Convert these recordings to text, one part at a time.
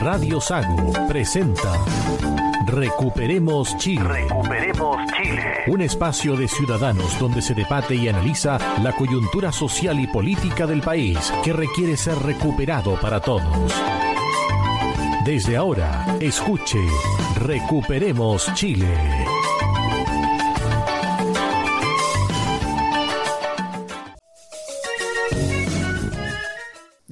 Radio Sago presenta Recuperemos Chile. Recuperemos Chile. Un espacio de ciudadanos donde se debate y analiza la coyuntura social y política del país que requiere ser recuperado para todos. Desde ahora, escuche Recuperemos Chile.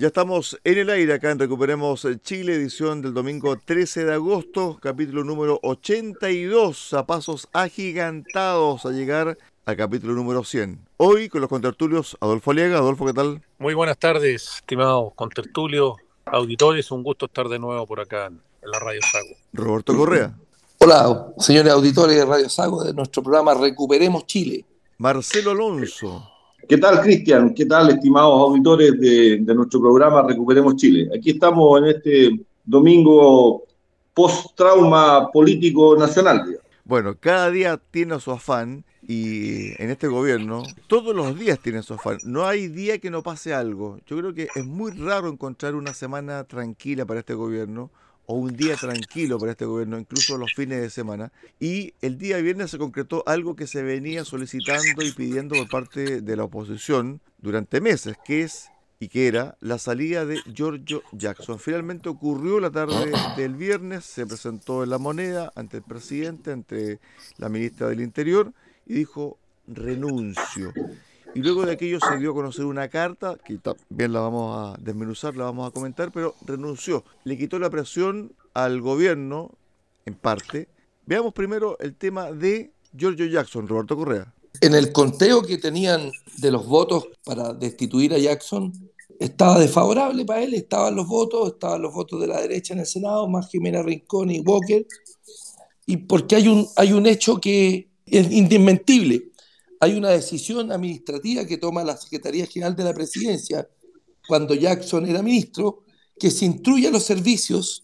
Ya estamos en el aire acá en Recuperemos Chile, edición del domingo 13 de agosto, capítulo número 82, a pasos agigantados a llegar al capítulo número 100. Hoy con los contertulios Adolfo Aliaga. Adolfo, ¿qué tal? Muy buenas tardes, estimados contertulios, auditores. Un gusto estar de nuevo por acá en la Radio Sago. Roberto Correa. Hola, señores auditores de Radio Sago, de nuestro programa Recuperemos Chile. Marcelo Alonso. ¿Qué tal, Cristian? ¿Qué tal, estimados auditores de, nuestro programa Recuperemos Chile? Aquí estamos en este domingo post-trauma político nacional. Bueno, cada día tiene su afán y en este gobierno todos los días tiene su afán. No hay día que no pase algo. Yo creo que es muy raro encontrar una semana tranquila para este gobierno o un día tranquilo para este gobierno, incluso los fines de semana. Y el día viernes se concretó algo que se venía solicitando y pidiendo por parte de la oposición durante meses, que es y que era la salida de Giorgio Jackson. Finalmente ocurrió la tarde del viernes, se presentó en la moneda ante el presidente, ante la ministra del Interior, y dijo renuncio. Y luego de aquello se dio a conocer una carta, que también la vamos a desmenuzar, la vamos a comentar, pero renunció. Le quitó la presión al gobierno, en parte. Veamos primero el tema de Giorgio Jackson, Roberto Correa. En el conteo que tenían de los votos para destituir a Jackson, estaba desfavorable para él, estaban los votos, estaban los votos de la derecha en el Senado, más Jimena Rincón y Walker, y porque hay un, hay un hecho que es indesmentible hay una decisión administrativa que toma la Secretaría General de la Presidencia cuando Jackson era ministro, que se instruye a los servicios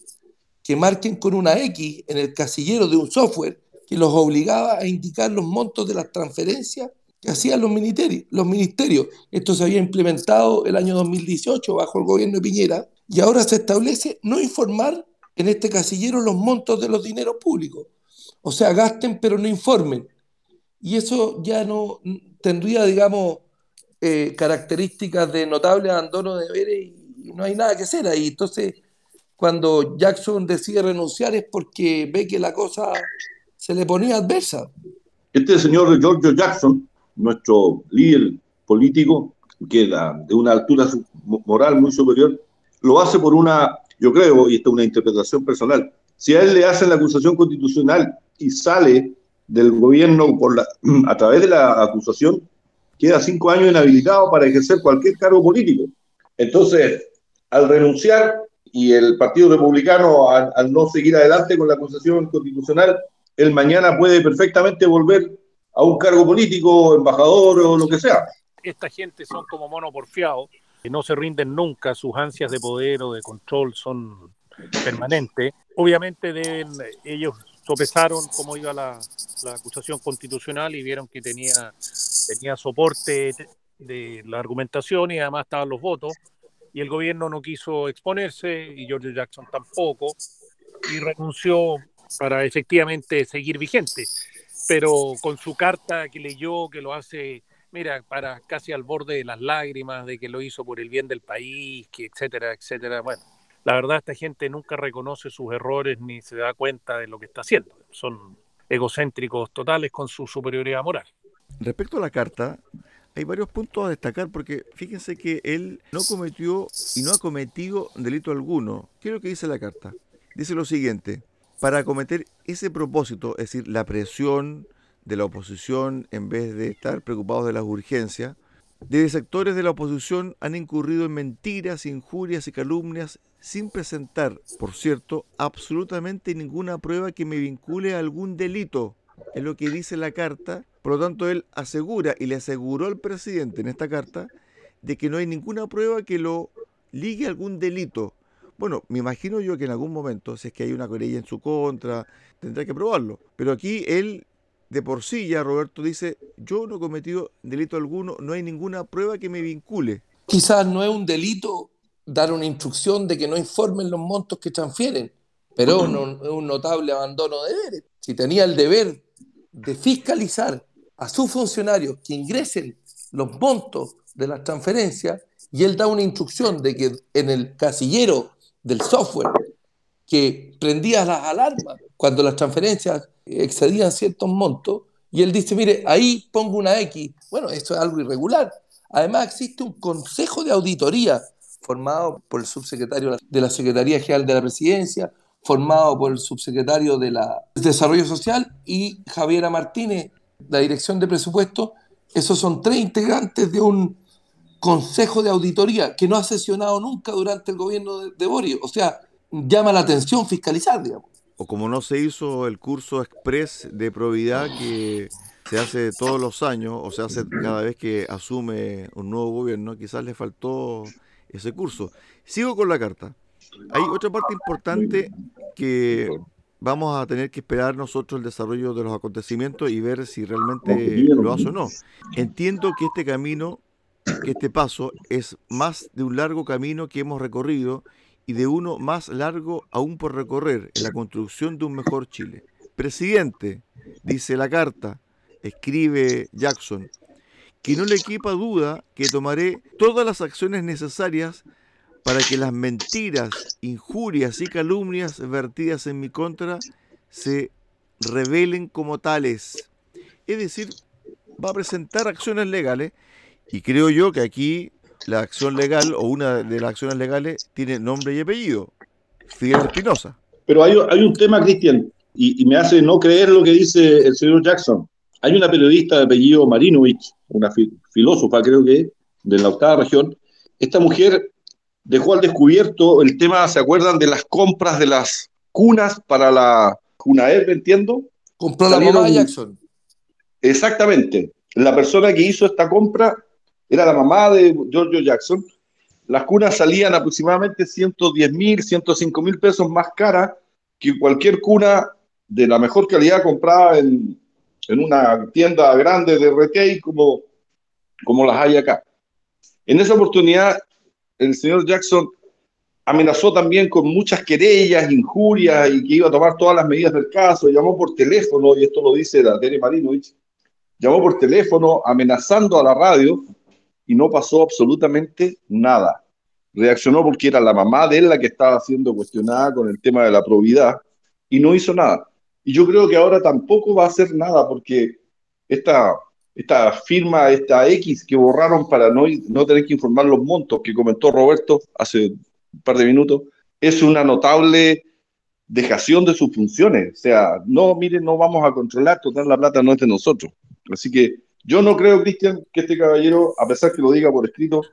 que marquen con una X en el casillero de un software que los obligaba a indicar los montos de las transferencias que hacían los ministerios. Los ministerios. Esto se había implementado el año 2018 bajo el gobierno de Piñera y ahora se establece no informar en este casillero los montos de los dineros públicos. O sea, gasten pero no informen y eso ya no tendría, digamos, eh, características de notable abandono de deberes y no hay nada que hacer ahí. Entonces, cuando Jackson decide renunciar es porque ve que la cosa se le ponía adversa. Este señor Giorgio Jackson, nuestro líder político, que da de una altura moral muy superior, lo hace por una, yo creo, y esta es una interpretación personal, si a él le hacen la acusación constitucional y sale del gobierno por la, a través de la acusación, queda cinco años inhabilitado para ejercer cualquier cargo político. Entonces, al renunciar y el Partido Republicano al, no seguir adelante con la acusación constitucional, él mañana puede perfectamente volver a un cargo político, embajador o lo que sea. Esta gente son como monoporfiados, que no se rinden nunca, sus ansias de poder o de control son permanentes. Obviamente deben ellos sopesaron cómo iba la, la, acusación constitucional y vieron que tenía, tenía soporte de la argumentación y además estaban los votos. Y el gobierno no quiso exponerse y George Jackson tampoco y renunció para efectivamente seguir vigente. Pero con su carta que leyó, que lo hace, mira, para casi al borde de las lágrimas, de que lo hizo por el bien del país, que etcétera, etcétera. Bueno, la verdad esta gente nunca reconoce sus errores ni se da cuenta de lo que está haciendo. Son egocéntricos totales con su superioridad moral. Respecto a la carta, hay varios puntos a destacar porque fíjense que él no cometió y no ha cometido delito alguno. ¿Qué es lo que dice la carta? Dice lo siguiente, para acometer ese propósito, es decir, la presión de la oposición en vez de estar preocupados de las urgencias, desde sectores de la oposición han incurrido en mentiras, injurias y calumnias sin presentar, por cierto, absolutamente ninguna prueba que me vincule a algún delito. Es lo que dice la carta. Por lo tanto, él asegura y le aseguró al presidente en esta carta de que no hay ninguna prueba que lo ligue a algún delito. Bueno, me imagino yo que en algún momento, si es que hay una querella en su contra, tendrá que probarlo. Pero aquí él de por sí ya Roberto dice, yo no he cometido delito alguno, no hay ninguna prueba que me vincule. Quizás no es un delito dar una instrucción de que no informen los montos que transfieren, pero es un, notable abandono de deberes. Si tenía el deber de fiscalizar a sus funcionarios que ingresen los montos de las transferencias y él da una instrucción de que en el casillero del software que prendía las alarmas cuando las transferencias excedían ciertos montos, y él dice, mire, ahí pongo una X. Bueno, eso es algo irregular. Además, existe un consejo de auditoría formado por el subsecretario de la Secretaría General de la Presidencia, formado por el subsecretario de la Desarrollo Social y Javiera Martínez, la Dirección de Presupuesto. Esos son tres integrantes de un consejo de auditoría que no ha sesionado nunca durante el gobierno de, de Boris. O sea, llama la atención fiscalizar, digamos. O como no se hizo el curso express de probidad que se hace todos los años o se hace cada vez que asume un nuevo gobierno, quizás le faltó ese curso. Sigo con la carta. Hay otra parte importante que vamos a tener que esperar nosotros el desarrollo de los acontecimientos y ver si realmente lo hace o no. Entiendo que este camino, que este paso es más de un largo camino que hemos recorrido y de uno más largo aún por recorrer en la construcción de un mejor Chile. Presidente, dice la carta, escribe Jackson, que no le equipa duda que tomaré todas las acciones necesarias para que las mentiras, injurias y calumnias vertidas en mi contra se revelen como tales. Es decir, va a presentar acciones legales y creo yo que aquí la acción legal o una de las acciones legales tiene nombre y apellido, Fidel Espinosa. Pero hay, un tema, Cristian, y, me hace no creer lo que dice el señor Jackson. Hay una periodista de apellido Marinovich, una filósofa creo que, de la octava región. Esta mujer dejó al descubierto el tema, ¿se acuerdan de las compras de las cunas para la cuna me entiendo? Compró la mamá Jackson. Exactamente. La persona que hizo esta compra era la mamá de Giorgio Jackson. Las cunas salían aproximadamente 110 mil, 105 mil pesos más cara que cualquier cuna de la mejor calidad comprada en, en una tienda grande de retail como, como las hay acá. En esa oportunidad, el señor Jackson amenazó también con muchas querellas, injurias y que iba a tomar todas las medidas del caso. Llamó por teléfono, y esto lo dice la Tere Marinovich, llamó por teléfono amenazando a la radio y no pasó absolutamente nada. Reaccionó porque era la mamá de él la que estaba siendo cuestionada con el tema de la probidad y no hizo nada. Y yo creo que ahora tampoco va a hacer nada porque esta, esta firma, esta X que borraron para no, no tener que informar los montos que comentó Roberto hace un par de minutos, es una notable dejación de sus funciones. O sea, no, miren, no vamos a controlar, total la plata no es de nosotros. Así que yo no creo, Cristian, que este caballero, a pesar que lo diga por escrito,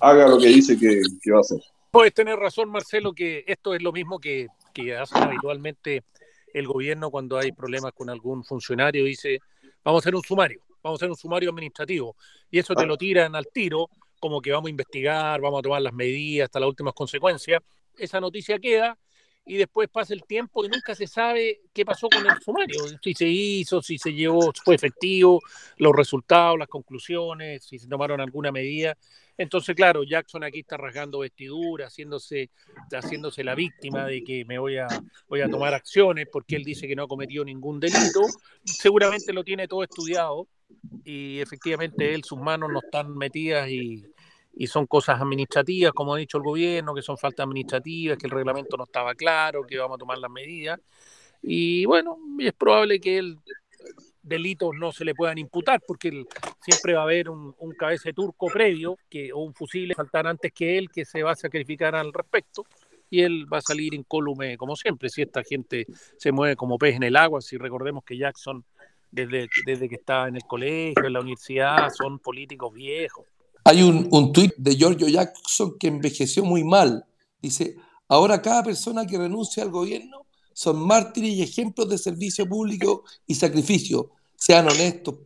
haga lo que dice que, va a hacer. Puedes tener razón, Marcelo, que esto es lo mismo que, que hace habitualmente el gobierno cuando hay problemas con algún funcionario. Dice, vamos a hacer un sumario, vamos a hacer un sumario administrativo. Y eso te lo tiran al tiro, como que vamos a investigar, vamos a tomar las medidas hasta las últimas consecuencias. Esa noticia queda y después pasa el tiempo y nunca se sabe qué pasó con el sumario, si se hizo, si se llevó, si fue efectivo, los resultados, las conclusiones, si se tomaron alguna medida. Entonces, claro, Jackson aquí está rasgando vestidura, haciéndose, haciéndose la víctima de que me voy a, voy a tomar acciones porque él dice que no ha cometido ningún delito. Seguramente lo tiene todo estudiado y efectivamente él, sus manos no están metidas y, y son cosas administrativas, como ha dicho el gobierno, que son faltas administrativas, que el reglamento no estaba claro, que vamos a tomar las medidas. Y bueno, es probable que el delitos no se le puedan imputar, porque siempre va a haber un, un cabeza turco previo que, o un fusible faltar antes que él que se va a sacrificar al respecto y él va a salir incólume como siempre. Si esta gente se mueve como pez en el agua, si recordemos que Jackson, desde, desde que estaba en el colegio, en la universidad, son políticos viejos. Hay un, un tuit de Giorgio Jackson que envejeció muy mal. Dice, ahora cada persona que renuncia al gobierno son mártires y ejemplos de servicio público y sacrificio. Sean honestos.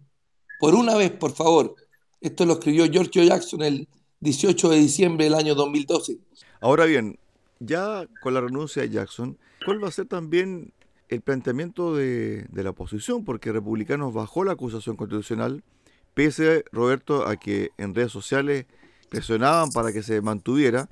Por una vez, por favor. Esto lo escribió Giorgio Jackson el 18 de diciembre del año 2012. Ahora bien, ya con la renuncia de Jackson, ¿cuál va a ser también el planteamiento de, de la oposición? Porque Republicanos bajó la acusación constitucional pese, Roberto, a que en redes sociales presionaban para que se mantuviera,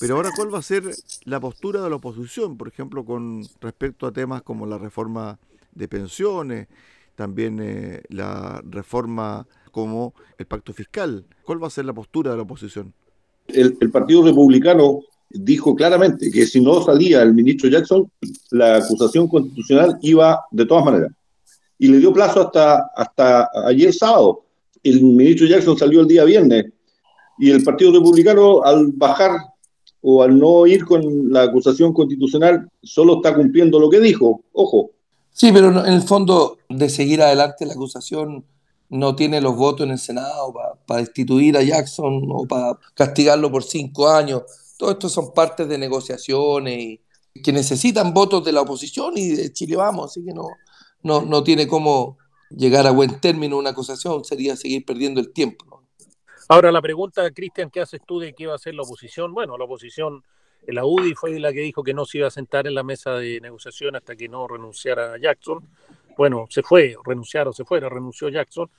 Pero ahora, ¿cuál va a ser la postura de la oposición, por ejemplo, con respecto a temas como la reforma de pensiones, también eh, la reforma como el pacto fiscal? ¿Cuál va a ser la postura de la oposición? El, el Partido Republicano dijo claramente que si no salía el ministro Jackson, la acusación constitucional iba de todas maneras. Y le dio plazo hasta, hasta ayer sábado. El ministro Jackson salió el día viernes y el Partido Republicano al bajar o al no ir con la acusación constitucional solo está cumpliendo lo que dijo. Ojo. Sí, pero en el fondo de seguir adelante la acusación no tiene los votos en el Senado para destituir a Jackson o para castigarlo por cinco años todo esto son partes de negociaciones que necesitan votos de la oposición y de Chile Vamos, así que no, no, no tiene cómo llegar a buen término una acusación, sería seguir perdiendo el tiempo. Ahora la pregunta, Cristian, ¿qué haces tú de qué va a hacer la oposición? Bueno, la oposición, la UDI fue la que dijo que no se iba a sentar en la mesa de negociación hasta que no renunciara Jackson. Bueno, se fue, renunciar o se fuera, renunció Jackson.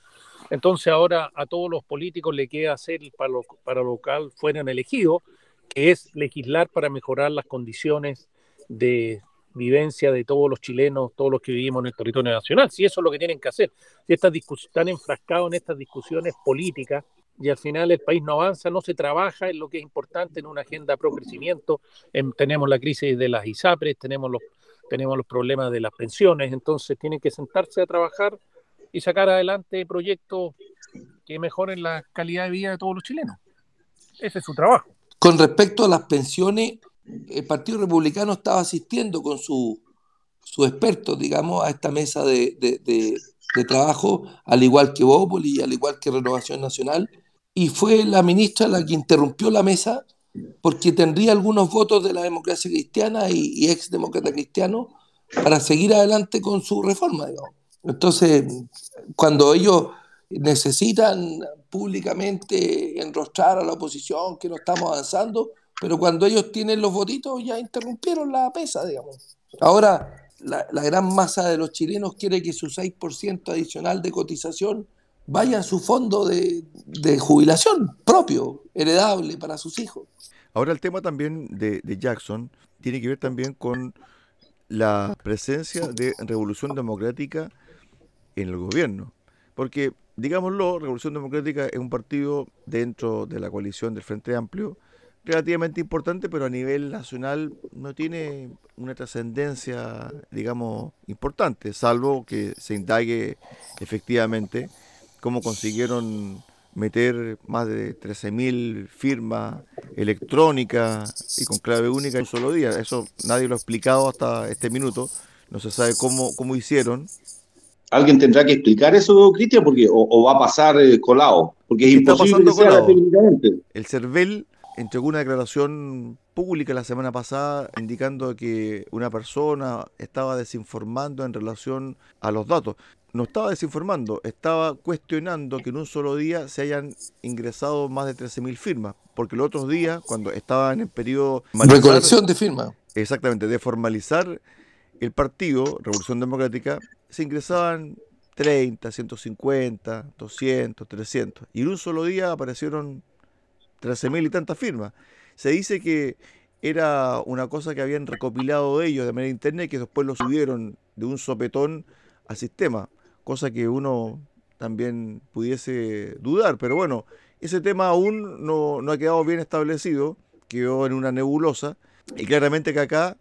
Entonces ahora a todos los políticos le queda hacer para para lo local fueran elegidos que es legislar para mejorar las condiciones de vivencia de todos los chilenos, todos los que vivimos en el territorio nacional. Si eso es lo que tienen que hacer. Si estas están enfrascados en estas discusiones políticas y al final el país no avanza, no se trabaja en lo que es importante en una agenda pro crecimiento. tenemos la crisis de las ISAPRES, tenemos los, tenemos los problemas de las pensiones, entonces tienen que sentarse a trabajar y sacar adelante proyectos que mejoren la calidad de vida de todos los chilenos. Ese es su trabajo. Con respecto a las pensiones, el Partido Republicano estaba asistiendo con su, su expertos, digamos, a esta mesa de, trabajo, al igual que Bópoli y al igual que Renovación Nacional, y fue la ministra la que interrumpió la mesa porque tendría algunos votos de la democracia cristiana y, ex demócrata cristiano para seguir adelante con su reforma. Entonces, cuando ellos necesitan públicamente enrostrar a la oposición que no estamos avanzando, pero cuando ellos tienen los votitos ya interrumpieron la pesa, digamos. Ahora, la, gran masa de los chilenos quiere que su 6% adicional de cotización vaya a su fondo de, jubilación propio, heredable para sus hijos. Ahora el tema también de Jackson tiene que ver también con la presencia de Revolución Democrática en el gobierno. Porque digámoslo, Revolución Democrática es un partido dentro de la coalición del Frente Amplio relativamente importante, pero a nivel nacional no tiene una trascendencia, digamos, importante, salvo que se indague efectivamente cómo consiguieron meter más de 13.000 firmas electrónicas y con clave única en un solo día. Eso nadie lo ha explicado hasta este minuto. No se sabe cómo, cómo hicieron, alguien tendrá que explicar eso, Cristian, porque o, va a pasar eh, colado, porque es imposible que El CERVEL entregó una declaración pública la semana pasada indicando que una persona estaba desinformando en relación a los datos. No estaba desinformando, estaba cuestionando que en un solo día se hayan ingresado más de 13.000 firmas, porque los otros días, cuando estaban en periodo... Recolección de firmas. Exactamente, de formalizar el partido, Revolución Democrática, se ingresaban 30, 150, 200, 300. Y en un solo día aparecieron 13.000 y tantas firmas. Se dice que era una cosa que habían recopilado ellos de manera interna y que después lo subieron de un sopetón al sistema, cosa que uno también pudiese dudar. Pero bueno, ese tema aún no, no ha quedado bien establecido, quedó en una nebulosa y claramente que acá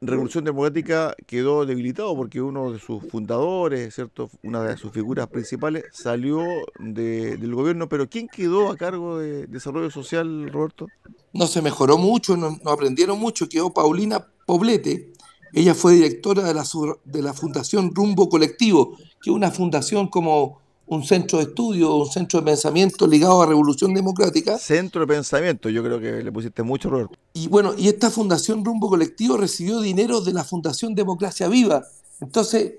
Revolución Democrática quedó debilitado porque uno de sus fundadores, ¿cierto? una de sus figuras principales, salió del gobierno. Pero ¿quién quedó a cargo de desarrollo social, Roberto? No se mejoró mucho, no, aprendieron mucho. Quedó Paulina Poblete. Ella fue directora de la, de la Fundación Rumbo Colectivo, que es una fundación como un centro de estudio, un centro de pensamiento ligado a Revolución Democrática. Centro de pensamiento, yo creo que le pusiste mucho, Roberto. Y bueno, y esta Fundación Rumbo Colectivo recibió dinero de la Fundación Democracia Viva. Entonces,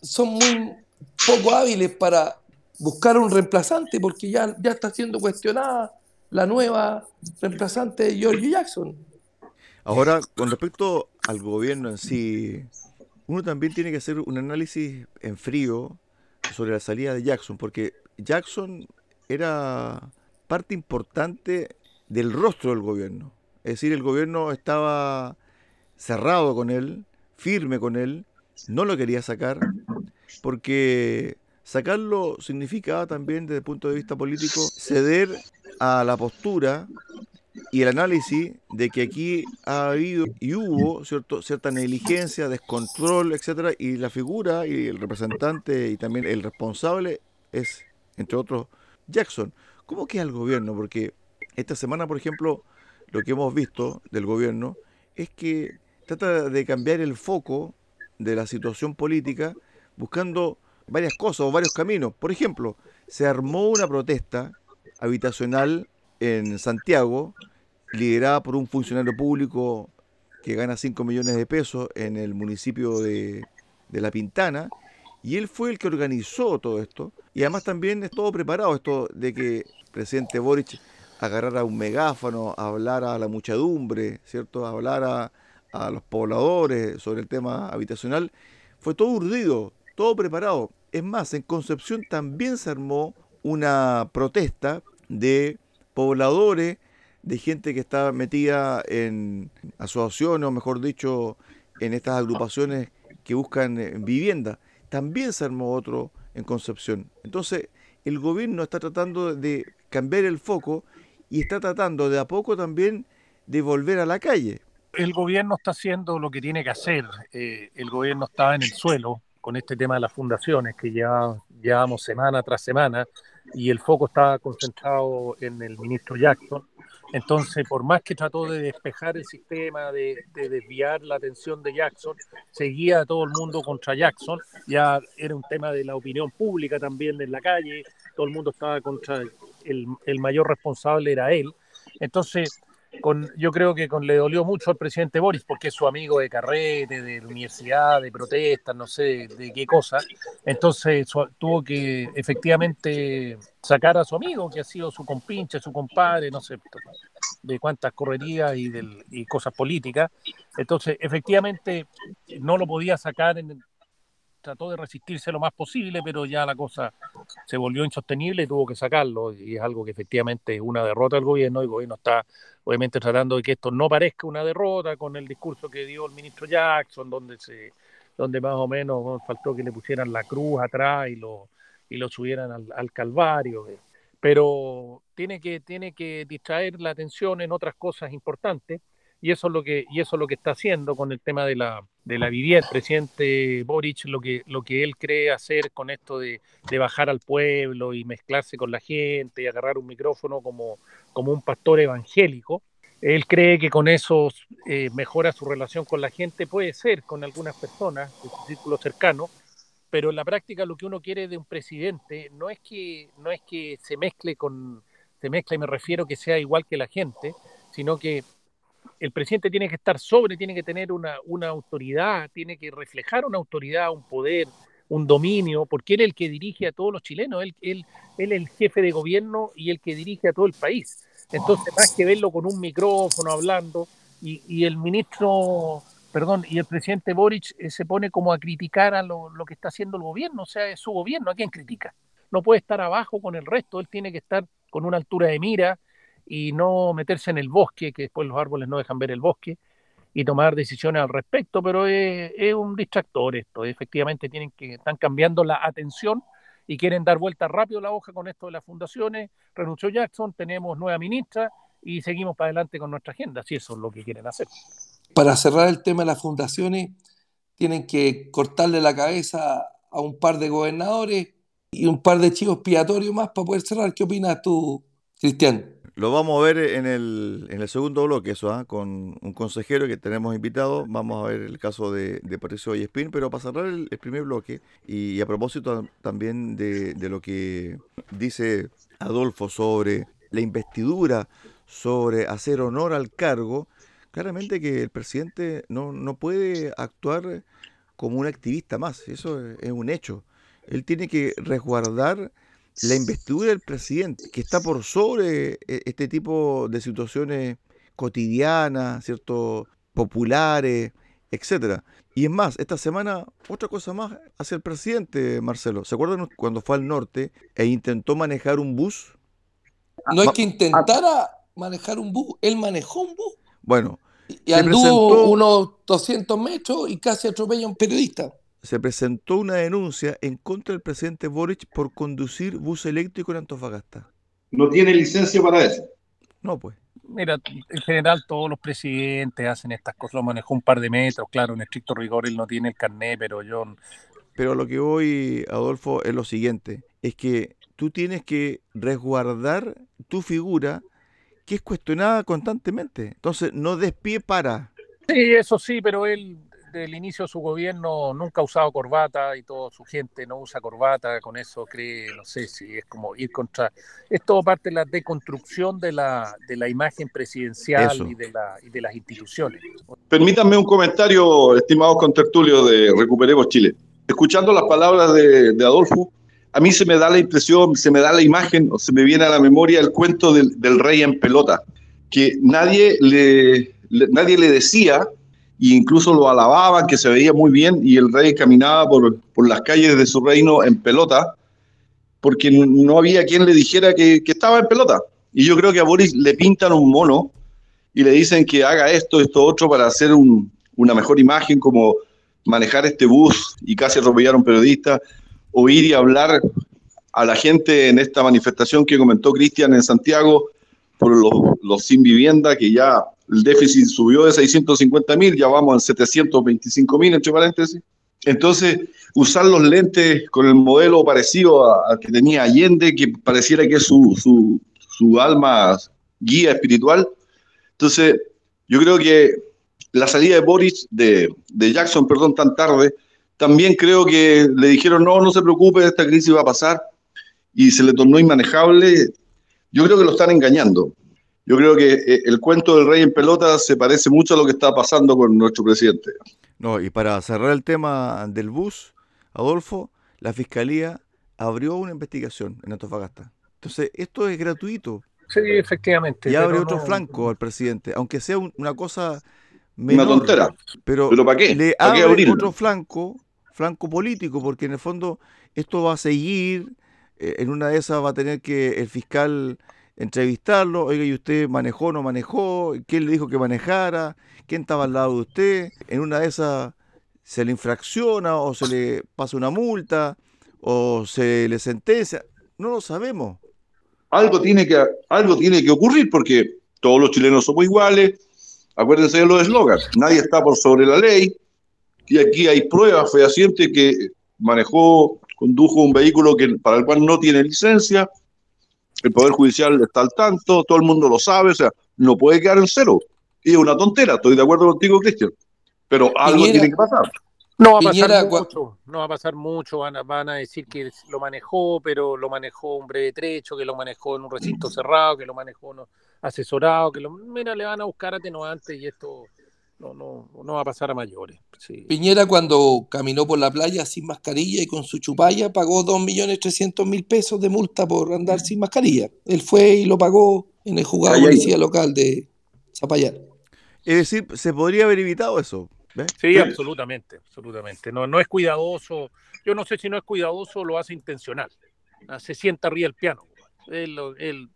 son muy poco hábiles para buscar un reemplazante, porque ya, ya está siendo cuestionada la nueva reemplazante de George Jackson. Ahora, con respecto al gobierno en sí, uno también tiene que hacer un análisis en frío sobre la salida de Jackson, porque Jackson era parte importante del rostro del gobierno. Es decir, el gobierno estaba cerrado con él, firme con él, no lo quería sacar, porque sacarlo significa también desde el punto de vista político ceder a la postura y el análisis de que aquí ha habido y hubo cierto, cierta negligencia, descontrol, etcétera, y la figura y el representante y también el responsable es, entre otros, Jackson. ¿Cómo queda el gobierno? Porque esta semana, por ejemplo, lo que hemos visto del gobierno es que trata de cambiar el foco de la situación política buscando varias cosas o varios caminos. Por ejemplo, se armó una protesta habitacional en Santiago, liderada por un funcionario público que gana 5 millones de pesos en el municipio de, de La Pintana, y él fue el que organizó todo esto. Y además también es todo preparado, esto de que el presidente Boric agarrara un megáfono, hablar a la muchedumbre, ¿cierto? Hablar a, a los pobladores sobre el tema habitacional. Fue todo urdido, todo preparado. Es más, en Concepción también se armó una protesta de pobladores, de gente que está metida en asociaciones, o mejor dicho, en estas agrupaciones que buscan eh, vivienda. También se armó otro en Concepción. Entonces, el gobierno está tratando de cambiar el foco y está tratando de a poco también de volver a la calle. El gobierno está haciendo lo que tiene que hacer. Eh, el gobierno está en el suelo con este tema de las fundaciones que ya llevamos semana tras semana y el foco está concentrado en el ministro Jackson. Entonces, por más que trató de despejar el sistema, de, desviar la atención de Jackson, seguía todo el mundo contra Jackson. Ya era un tema de la opinión pública también en la calle, todo el mundo estaba contra el, el mayor responsable era él. Entonces, con, yo creo que con, le dolió mucho al presidente Boris porque es su amigo de carrete, de universidad, de protestas, no sé de, qué cosa. Entonces tuvo que efectivamente sacar a su amigo, que ha sido su compinche, su compadre, no sé de cuántas correrías y, del, y cosas políticas. Entonces, efectivamente, no lo podía sacar en, trató de resistirse lo más posible, pero ya la cosa se volvió insostenible y tuvo que sacarlo. Y es algo que efectivamente es una derrota del gobierno. El gobierno está obviamente tratando de que esto no parezca una derrota con el discurso que dio el ministro Jackson, donde se donde más o menos faltó que le pusieran la cruz atrás y lo, y lo subieran al, al Calvario. Pero tiene que, tiene que distraer la atención en otras cosas importantes y eso es lo que, y eso es lo que está haciendo con el tema de la, de la vivienda. El presidente Boric lo que, lo que él cree hacer con esto de, bajar al pueblo y mezclarse con la gente y agarrar un micrófono como, como un pastor evangélico, él cree que con eso eh, mejora su relación con la gente, puede ser con algunas personas de su círculo cercano, pero en la práctica lo que uno quiere de un presidente no es que, no es que se mezcle con, se mezcle, me refiero que sea igual que la gente, sino que el presidente tiene que estar sobre, tiene que tener una, autoridad, tiene que reflejar una autoridad, un poder, un dominio, porque él es el que dirige a todos los chilenos, él, él, él es el jefe de gobierno y el que dirige a todo el país. Entonces, más que verlo con un micrófono hablando, y, el ministro, perdón, y el presidente Boric eh, se pone como a criticar a lo, lo, que está haciendo el gobierno, o sea, es su gobierno, ¿a quién critica? No puede estar abajo con el resto, él tiene que estar con una altura de mira, y no meterse en el bosque, que después los árboles no dejan ver el bosque, y tomar decisiones al respecto, pero es, un distractor esto. Efectivamente tienen que, están cambiando la atención y quieren dar vuelta rápido la hoja con esto de las fundaciones. Renunció Jackson, tenemos nueva ministra y seguimos para adelante con nuestra agenda, si eso es lo que quieren hacer. Para cerrar el tema de las fundaciones, tienen que cortarle la cabeza a un par de gobernadores y un par de chicos expiatorios más para poder cerrar. ¿Qué opinas tú, Cristian? Lo vamos a ver en el, en el segundo bloque, eso, ¿ah? con un consejero que tenemos invitado. Vamos a ver el caso de, de Patricio Vallespín, pero para cerrar el, primer bloque, y, a propósito también de, de lo que dice Adolfo sobre la investidura, sobre hacer honor al cargo, claramente que el presidente no, no puede actuar como un activista más, eso es un hecho. Él tiene que resguardar la investidura del presidente, que está por sobre eh, este tipo de situaciones cotidianas, ¿cierto? populares, etcétera. Y es más, esta semana, otra cosa más hacia el presidente, Marcelo. ¿Se acuerdan cuando fue al norte e intentó manejar un bus? No es que intentara manejar un bus, él manejó un bus. Bueno. Y anduvo unos 200 metros y casi atropella a un periodista. Se presentó una denuncia en contra del presidente Boric por conducir bus eléctrico en Antofagasta. No tiene licencia para eso. No, pues. Mira, en general todos los presidentes hacen estas cosas, lo manejó un par de metros, claro, en estricto rigor él no tiene el carné, pero yo... Pero lo que voy, Adolfo, es lo siguiente, es que tú tienes que resguardar tu figura que es cuestionada constantemente. Entonces, no despie para. Sí, eso sí, pero él del inicio de su gobierno nunca ha usado corbata y toda su gente no usa corbata, con eso cree, no sé si es como ir contra... Es todo parte de la deconstrucción de la, de la imagen presidencial y de, la, y de las instituciones. Permítanme un comentario, estimados contertulios de Recuperemos Chile. Escuchando las palabras de, de Adolfo, a mí se me da la impresión, se me da la imagen, o se me viene a la memoria el cuento del, del rey en pelota, que nadie le, le, nadie le decía, e incluso lo alababan, que se veía muy bien, y el rey caminaba por, por las calles de su reino en pelota, porque no había quien le dijera que, que, estaba en pelota. Y yo creo que a Boris le pintan un mono y le dicen que haga esto, esto, otro, para hacer un, una mejor imagen, como manejar este bus y casi atropellar a un periodista oír y hablar a la gente en esta manifestación que comentó Cristian en Santiago por los, los, sin vivienda, que ya el déficit subió de 650 mil, ya vamos a 725 mil, entre paréntesis. Entonces, usar los lentes con el modelo parecido al que tenía Allende, que pareciera que es su, su, su alma guía espiritual. Entonces, yo creo que la salida de Boris, de, de Jackson, perdón, tan tarde, también creo que le dijeron, no, no se preocupe, esta crisis va a pasar, y se le tornó inmanejable. Yo creo que lo están engañando. Yo creo que eh, el cuento del rey en pelota se parece mucho a lo que está pasando con nuestro presidente. No, y para cerrar el tema del bus, Adolfo, la fiscalía abrió una investigación en Antofagasta. Entonces, esto es gratuito. Sí, efectivamente. Y abre otro no... flanco al presidente, aunque sea una cosa menor, una tontera. Pero, ¿Pero ¿para qué? Le ¿Para abre qué otro flanco flanco político, porque en el fondo esto va a seguir, eh, en una de esas va a tener que el fiscal entrevistarlo, oiga, ¿y usted manejó o no manejó? ¿Quién le dijo que manejara? ¿Quién estaba al lado de usted? En una de esas se le infracciona o se le pasa una multa o se le sentencia, no lo sabemos. Algo tiene que, algo tiene que ocurrir porque todos los chilenos somos iguales, acuérdense de los eslogans, nadie está por sobre la ley, y aquí hay pruebas fehacientes que manejó, condujo un vehículo que, para el cual no tiene licencia, el Poder Judicial está al tanto, todo el mundo lo sabe, o sea, no puede quedar en cero. Y es una tontera, estoy de acuerdo contigo, Cristian. Pero algo Piñera, tiene que pasar. No va a pasar Piñera, mucho, no va a pasar mucho, van a, van a, decir que lo manejó, pero lo manejó un breve trecho, que lo manejó en un recinto cerrado, que lo manejó no, asesorado, que lo, mira, le van a buscar atenuantes y esto no, no, no va a pasar a mayores. Sí. Piñera cuando caminó por la playa sin mascarilla y con su chupalla pagó 2.300.000 pesos de multa por andar sin mascarilla. Él fue y lo pagó en el juzgado de policía local de Zapallar. Es decir, se podría haber evitado eso. Sí, absolutamente, absolutamente. No, no es cuidadoso. Yo no sé si no es cuidadoso lo hace intencional. Se sienta arriba el piano. Él, él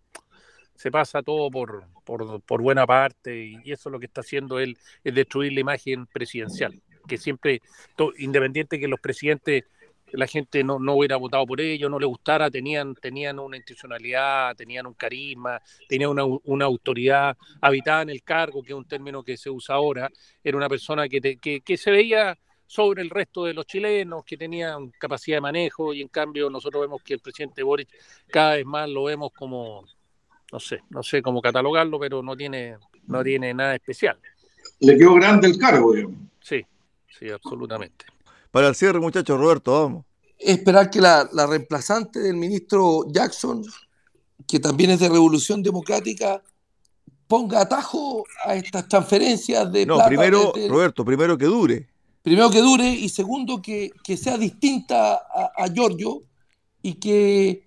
se pasa todo por, por, por, buena parte y, eso es lo que está haciendo él, es destruir la imagen presidencial, que siempre, to, independiente que los presidentes, la gente no, no hubiera votado por ellos, no le gustara, tenían, tenían una institucionalidad, tenían un carisma, tenían una, una autoridad habitada en el cargo, que es un término que se usa ahora, era una persona que, te, que, que se veía sobre el resto de los chilenos que tenían capacidad de manejo y en cambio nosotros vemos que el presidente Boric cada vez más lo vemos como no sé, no sé cómo catalogarlo, pero no tiene, no tiene nada especial. Le quedó grande el cargo, digamos. Sí, sí, absolutamente. Para el cierre, muchachos, Roberto, vamos. Esperar que la, la reemplazante del ministro Jackson, que también es de Revolución Democrática, ponga atajo a estas transferencias de no, plata primero, desde- Roberto, primero que dure. primero que dure y segundo que, que sea distinta a, a Giorgio y que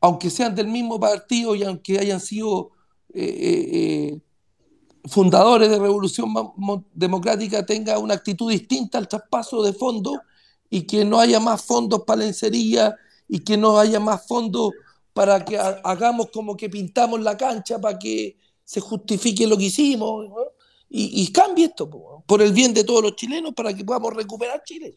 aunque sean del mismo partido y aunque hayan sido eh, eh, eh, fundadores de Revolución Mo- Mo- Democrática tenga una actitud distinta al traspaso de fondos y que no haya más fondos para lencería y que no haya más fondos para que ha- hagamos como que pintamos la cancha para que se justifique lo que hicimos. ¿no? y, cambie esto, por el bien de todos los chilenos, para que podamos recuperar Chile.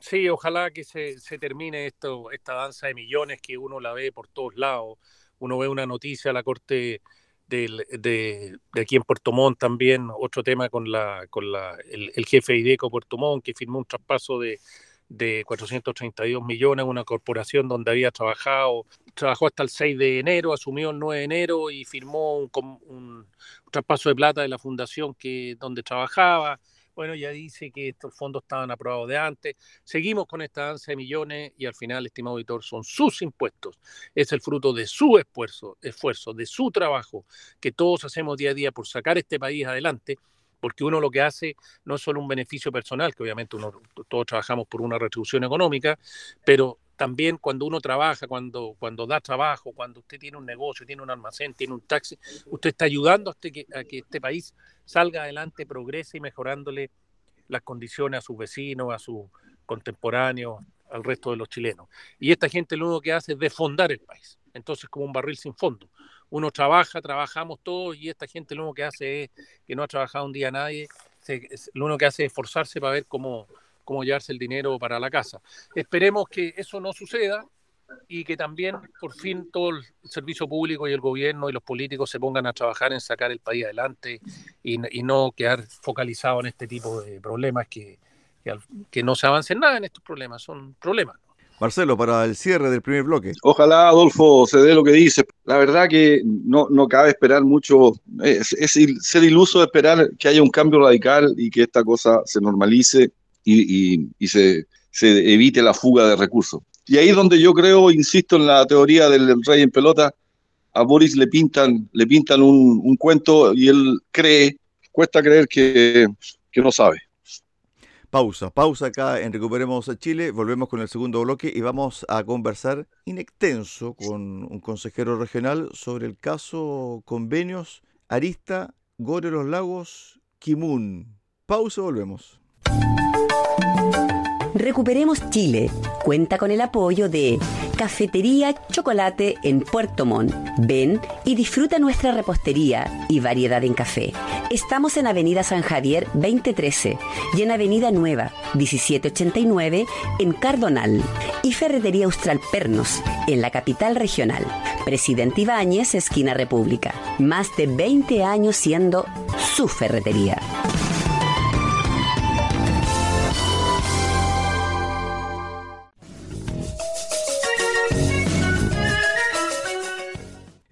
Sí, ojalá que se, termine esto, esta danza de millones que uno la ve por todos lados. Uno ve una noticia la Corte de, de, aquí en Puerto Montt también, otro tema con, la, con la, el, jefe de IDECO Puerto Montt, que firmó un traspaso de, de 432 millones, una corporación donde había trabajado, trabajó hasta el 6 de enero, asumió el 9 de enero y firmó un, un, traspaso de plata de la fundación que, donde trabajaba. Bueno, ya dice que estos fondos estaban aprobados de antes. Seguimos con esta danza de millones y al final, estimado auditor, son sus impuestos. Es el fruto de su esfuerzo, esfuerzo, de su trabajo que todos hacemos día a día por sacar este país adelante porque uno lo que hace no es solo un beneficio personal, que obviamente uno, todos trabajamos por una retribución económica, pero también cuando uno trabaja, cuando, cuando da trabajo, cuando usted tiene un negocio, tiene un almacén, tiene un taxi, usted está ayudando a, que, a que este país salga adelante, progrese y mejorándole las condiciones a sus vecinos, a sus contemporáneos, al resto de los chilenos. Y esta gente lo único que hace es defondar el país. Entonces, como un barril sin fondo uno trabaja, trabajamos todos y esta gente lo único que hace es, que no ha trabajado un día nadie, lo único que hace es esforzarse para ver cómo, cómo llevarse el dinero para la casa. Esperemos que eso no suceda y que también por fin todo el servicio público y el gobierno y los políticos se pongan a trabajar en sacar el país adelante y, no quedar focalizado en este tipo de problemas que, que, que no se avancen nada en estos problemas, son problemas. Marcelo, para el cierre del primer bloque. Ojalá Adolfo se dé lo que dice. La verdad que no, no cabe esperar mucho, es, ser iluso esperar que haya un cambio radical y que esta cosa se normalice y, y, se, se, evite la fuga de recursos. Y ahí es donde yo creo, insisto en la teoría del rey en pelota, a Boris le pintan, le pintan un, un cuento y él cree, cuesta creer que, que no sabe. Pausa, pausa acá en Recuperemos Chile, volvemos con el segundo bloque y vamos a conversar in extenso con un consejero regional sobre el caso convenios Arista, Gore Los Lagos, Kimun. Pausa, volvemos. Recuperemos Chile cuenta con el apoyo de Cafetería Chocolate en Puerto Montt. Ven y disfruta nuestra repostería y variedad en café. Estamos en Avenida San Javier 2013 y en Avenida Nueva 1789 en Cardonal. Y Ferretería Austral Pernos en la capital regional. Presidente Ibáñez, esquina República. Más de 20 años siendo su ferretería.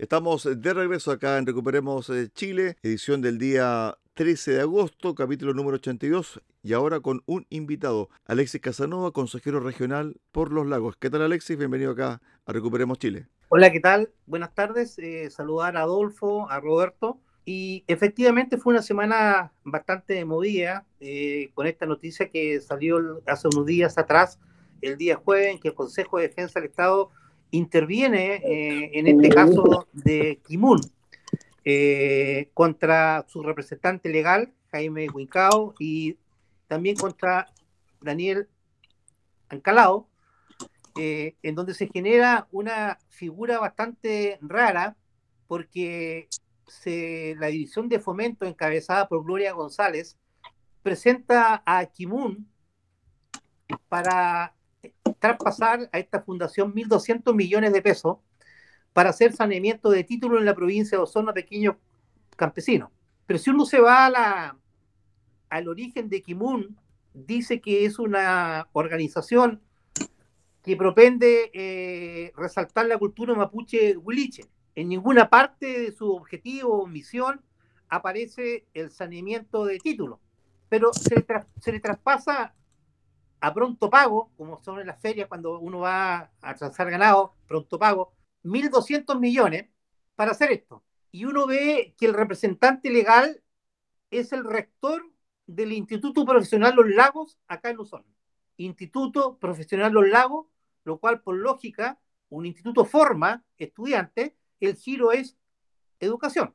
Estamos de regreso acá en Recuperemos eh, Chile, edición del día 13 de agosto, capítulo número 82, y ahora con un invitado, Alexis Casanova, consejero regional por Los Lagos. ¿Qué tal Alexis? Bienvenido acá a Recuperemos Chile. Hola, ¿qué tal? Buenas tardes. Eh, saludar a Adolfo, a Roberto. Y efectivamente fue una semana bastante movida eh, con esta noticia que salió hace unos días atrás, el día jueves, en que el Consejo de Defensa del Estado interviene eh, en este caso de Kimun eh, contra su representante legal, Jaime Huincao, y también contra Daniel Ancalao, eh, en donde se genera una figura bastante rara, porque se, la división de fomento encabezada por Gloria González presenta a Kimun para traspasar a esta fundación 1.200 millones de pesos para hacer saneamiento de títulos en la provincia de Osorno a pequeños campesinos. Pero si uno se va la, al origen de Kimun, dice que es una organización que propende eh, resaltar la cultura mapuche huiliche. En ninguna parte de su objetivo o misión aparece el saneamiento de títulos, pero se le traspasa a pronto pago, como son en las ferias cuando uno va a transar ganado, pronto pago, 1.200 millones para hacer esto. Y uno ve que el representante legal es el rector del Instituto Profesional Los Lagos acá en Luzón. Instituto Profesional Los Lagos, lo cual por lógica, un instituto forma estudiantes, el giro es educación.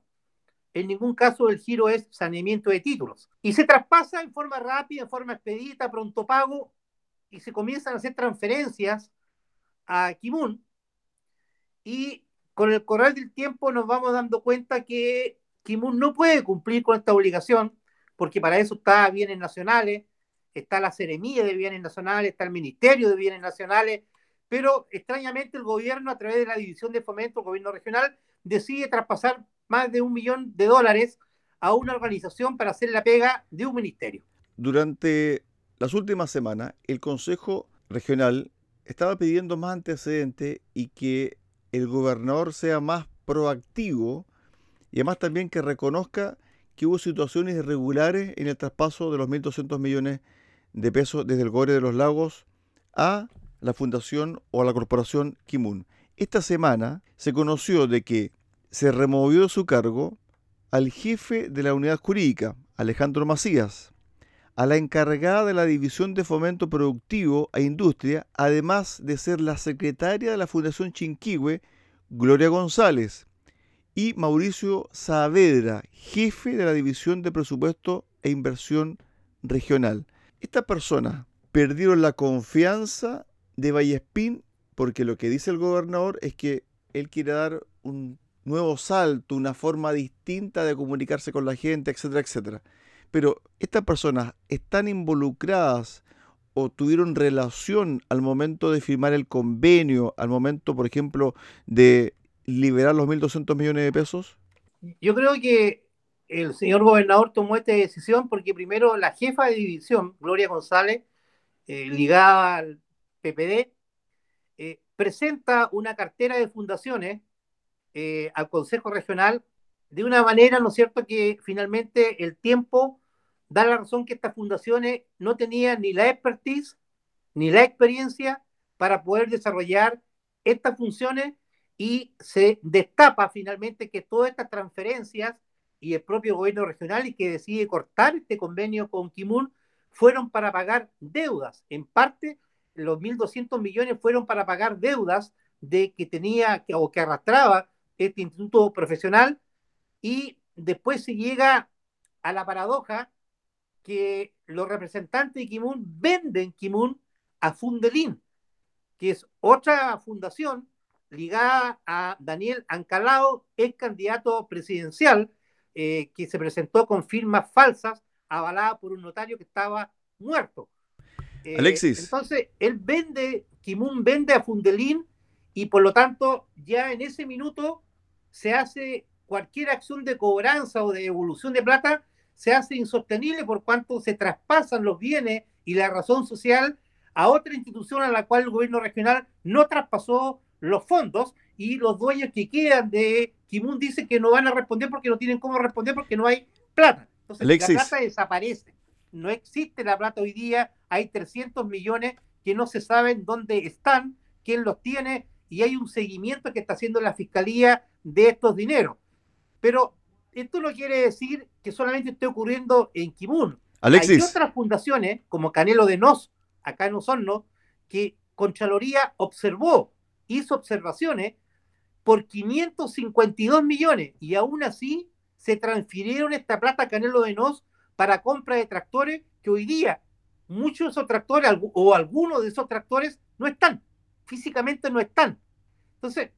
En ningún caso el giro es saneamiento de títulos. Y se traspasa en forma rápida, en forma expedita, pronto pago, y se comienzan a hacer transferencias a Kimun. Y con el correr del tiempo nos vamos dando cuenta que Kimun no puede cumplir con esta obligación porque para eso está bienes nacionales, está la Seremía de Bienes Nacionales, está el Ministerio de Bienes Nacionales, pero extrañamente el gobierno, a través de la División de Fomento, el gobierno regional, decide traspasar más de un millón de dólares a una organización para hacer la pega de un ministerio. Durante las últimas semanas, el Consejo Regional estaba pidiendo más antecedentes y que el gobernador sea más proactivo y además también que reconozca que hubo situaciones irregulares en el traspaso de los 1.200 millones de pesos desde el Gore de los Lagos a la fundación o a la corporación Kimun. Esta semana se conoció de que se removió de su cargo al jefe de la unidad jurídica, Alejandro Macías, a la encargada de la División de Fomento Productivo e Industria, además de ser la secretaria de la Fundación Chinquihue, Gloria González, y Mauricio Saavedra, jefe de la División de Presupuesto e Inversión Regional. Estas personas perdieron la confianza de Vallespín porque lo que dice el gobernador es que él quiere dar un nuevo salto, una forma distinta de comunicarse con la gente, etcétera, etcétera. Pero estas personas están involucradas o tuvieron relación al momento de firmar el convenio, al momento, por ejemplo, de liberar los 1.200 millones de pesos? Yo creo que el señor gobernador tomó esta decisión porque primero la jefa de división, Gloria González, eh, ligada al PPD, eh, presenta una cartera de fundaciones eh, al Consejo Regional de una manera, ¿no es cierto?, que finalmente el tiempo da la razón que estas fundaciones no tenían ni la expertise ni la experiencia para poder desarrollar estas funciones y se destapa finalmente que todas estas transferencias y el propio gobierno regional y que decide cortar este convenio con Kimun fueron para pagar deudas. En parte, los 1.200 millones fueron para pagar deudas de que tenía o que arrastraba este instituto profesional y después se llega a la paradoja que los representantes de Kimun venden Kimun a Fundelin, que es otra fundación ligada a Daniel Ancalao, ex candidato presidencial, eh, que se presentó con firmas falsas, avalada por un notario que estaba muerto. Eh, Alexis. Entonces, él vende, Kimun vende a Fundelín y por lo tanto ya en ese minuto se hace cualquier acción de cobranza o de devolución de plata, se hace insostenible por cuanto se traspasan los bienes y la razón social a otra institución a la cual el gobierno regional no traspasó los fondos y los dueños que quedan de Kimun dicen que no van a responder porque no tienen cómo responder porque no hay plata. Entonces la plata desaparece. No existe la plata hoy día, hay 300 millones que no se saben dónde están, quién los tiene y hay un seguimiento que está haciendo la fiscalía de estos dineros. Pero esto no quiere decir que solamente esté ocurriendo en Kimun. Alexis. Hay otras fundaciones, como Canelo de Nos, acá en Osorno, que Contraloría observó hizo observaciones por 552 millones y aún así se transfirieron esta plata a Canelo de Nos para compra de tractores que hoy día muchos de esos tractores o algunos de esos tractores no están, físicamente no están. Entonces,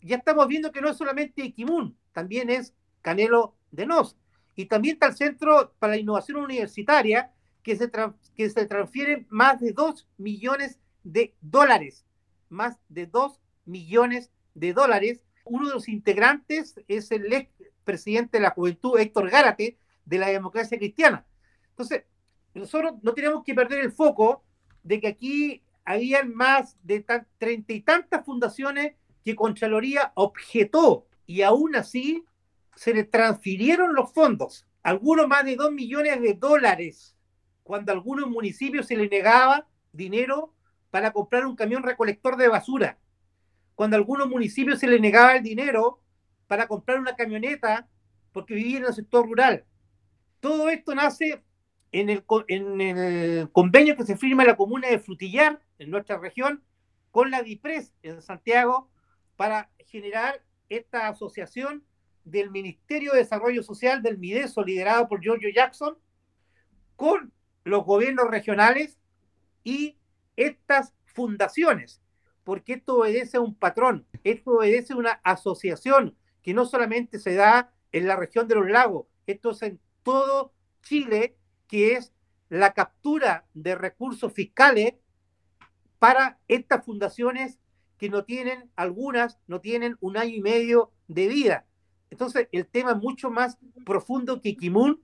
ya estamos viendo que no es solamente Kimun, también es Canelo de Nos. Y también está el Centro para la Innovación Universitaria, que se, que se transfieren más de 2 millones de dólares más de 2 millones de dólares. Uno de los integrantes es el ex presidente de la juventud, Héctor Gárate, de la democracia cristiana. Entonces, nosotros no tenemos que perder el foco de que aquí habían más de treinta y tantas fundaciones que Contraloría objetó y aún así se le transfirieron los fondos, algunos más de 2 millones de dólares, cuando a algunos municipios se les negaba dinero para comprar un camión recolector de basura, cuando a algunos municipios se les negaba el dinero para comprar una camioneta porque vivían en el sector rural. Todo esto nace en el, en el convenio que se firma en la comuna de Frutillar, en nuestra región, con la DIPRES en Santiago, para generar esta asociación del Ministerio de Desarrollo Social del MIDESO, liderado por Giorgio Jackson, con los gobiernos regionales y estas fundaciones, porque esto obedece a un patrón, esto obedece a una asociación que no solamente se da en la región de los lagos, esto todo Chile, que es la captura de recursos fiscales para estas fundaciones que no tienen, algunas no tienen un año y medio de vida. Entonces, el tema es mucho más profundo que Kimun,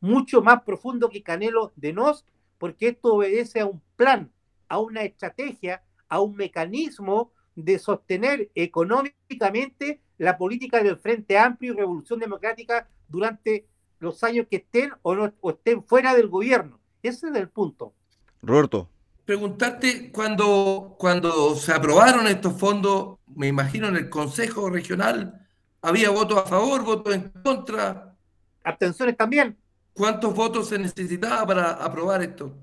mucho más profundo que Canelo de Nos, porque esto obedece a un plan, a una estrategia, a un mecanismo de sostener económicamente la política del Frente Amplio y Revolución Democrática durante los años que estén o, no, o estén fuera del gobierno. Ese es el punto. Roberto. Preguntarte, cuando, cuando se aprobaron estos fondos, me imagino en el Consejo Regional, ¿había votos a favor, votos en contra? Abstenciones también. ¿Cuántos votos se necesitaba para aprobar esto?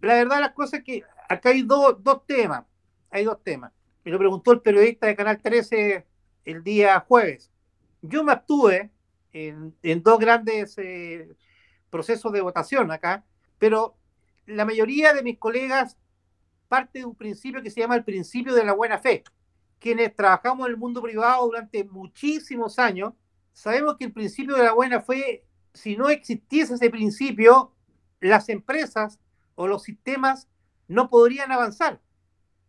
La verdad, las cosas es que acá hay dos temas. Hay dos temas. Me lo preguntó el periodista de Canal 13 el día jueves. Yo me abstuve en, dos grandes eh, procesos de votación acá, pero la mayoría de mis colegas parte de un principio que se llama el principio de la buena fe. Quienes trabajamos en el mundo privado durante muchísimos años, sabemos que el principio de la buena fe, si no existiese ese principio, las empresas o los sistemas no podrían avanzar,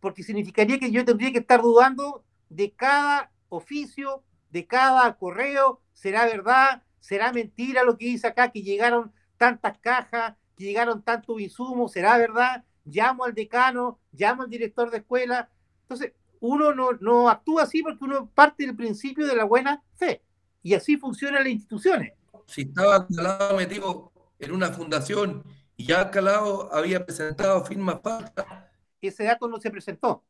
porque significaría que yo tendría que estar dudando de cada oficio, de cada correo, será verdad, será mentira lo que dice acá, que llegaron tantas cajas, que llegaron tantos insumos, será verdad, llamo al decano, llamo al director de escuela. Entonces, uno no, no actúa así porque uno parte del principio de la buena fe. Y así funcionan las instituciones. Si estaba Calado metido en una fundación y ya Calado había presentado firmas falsas. Ese dato no se presentó.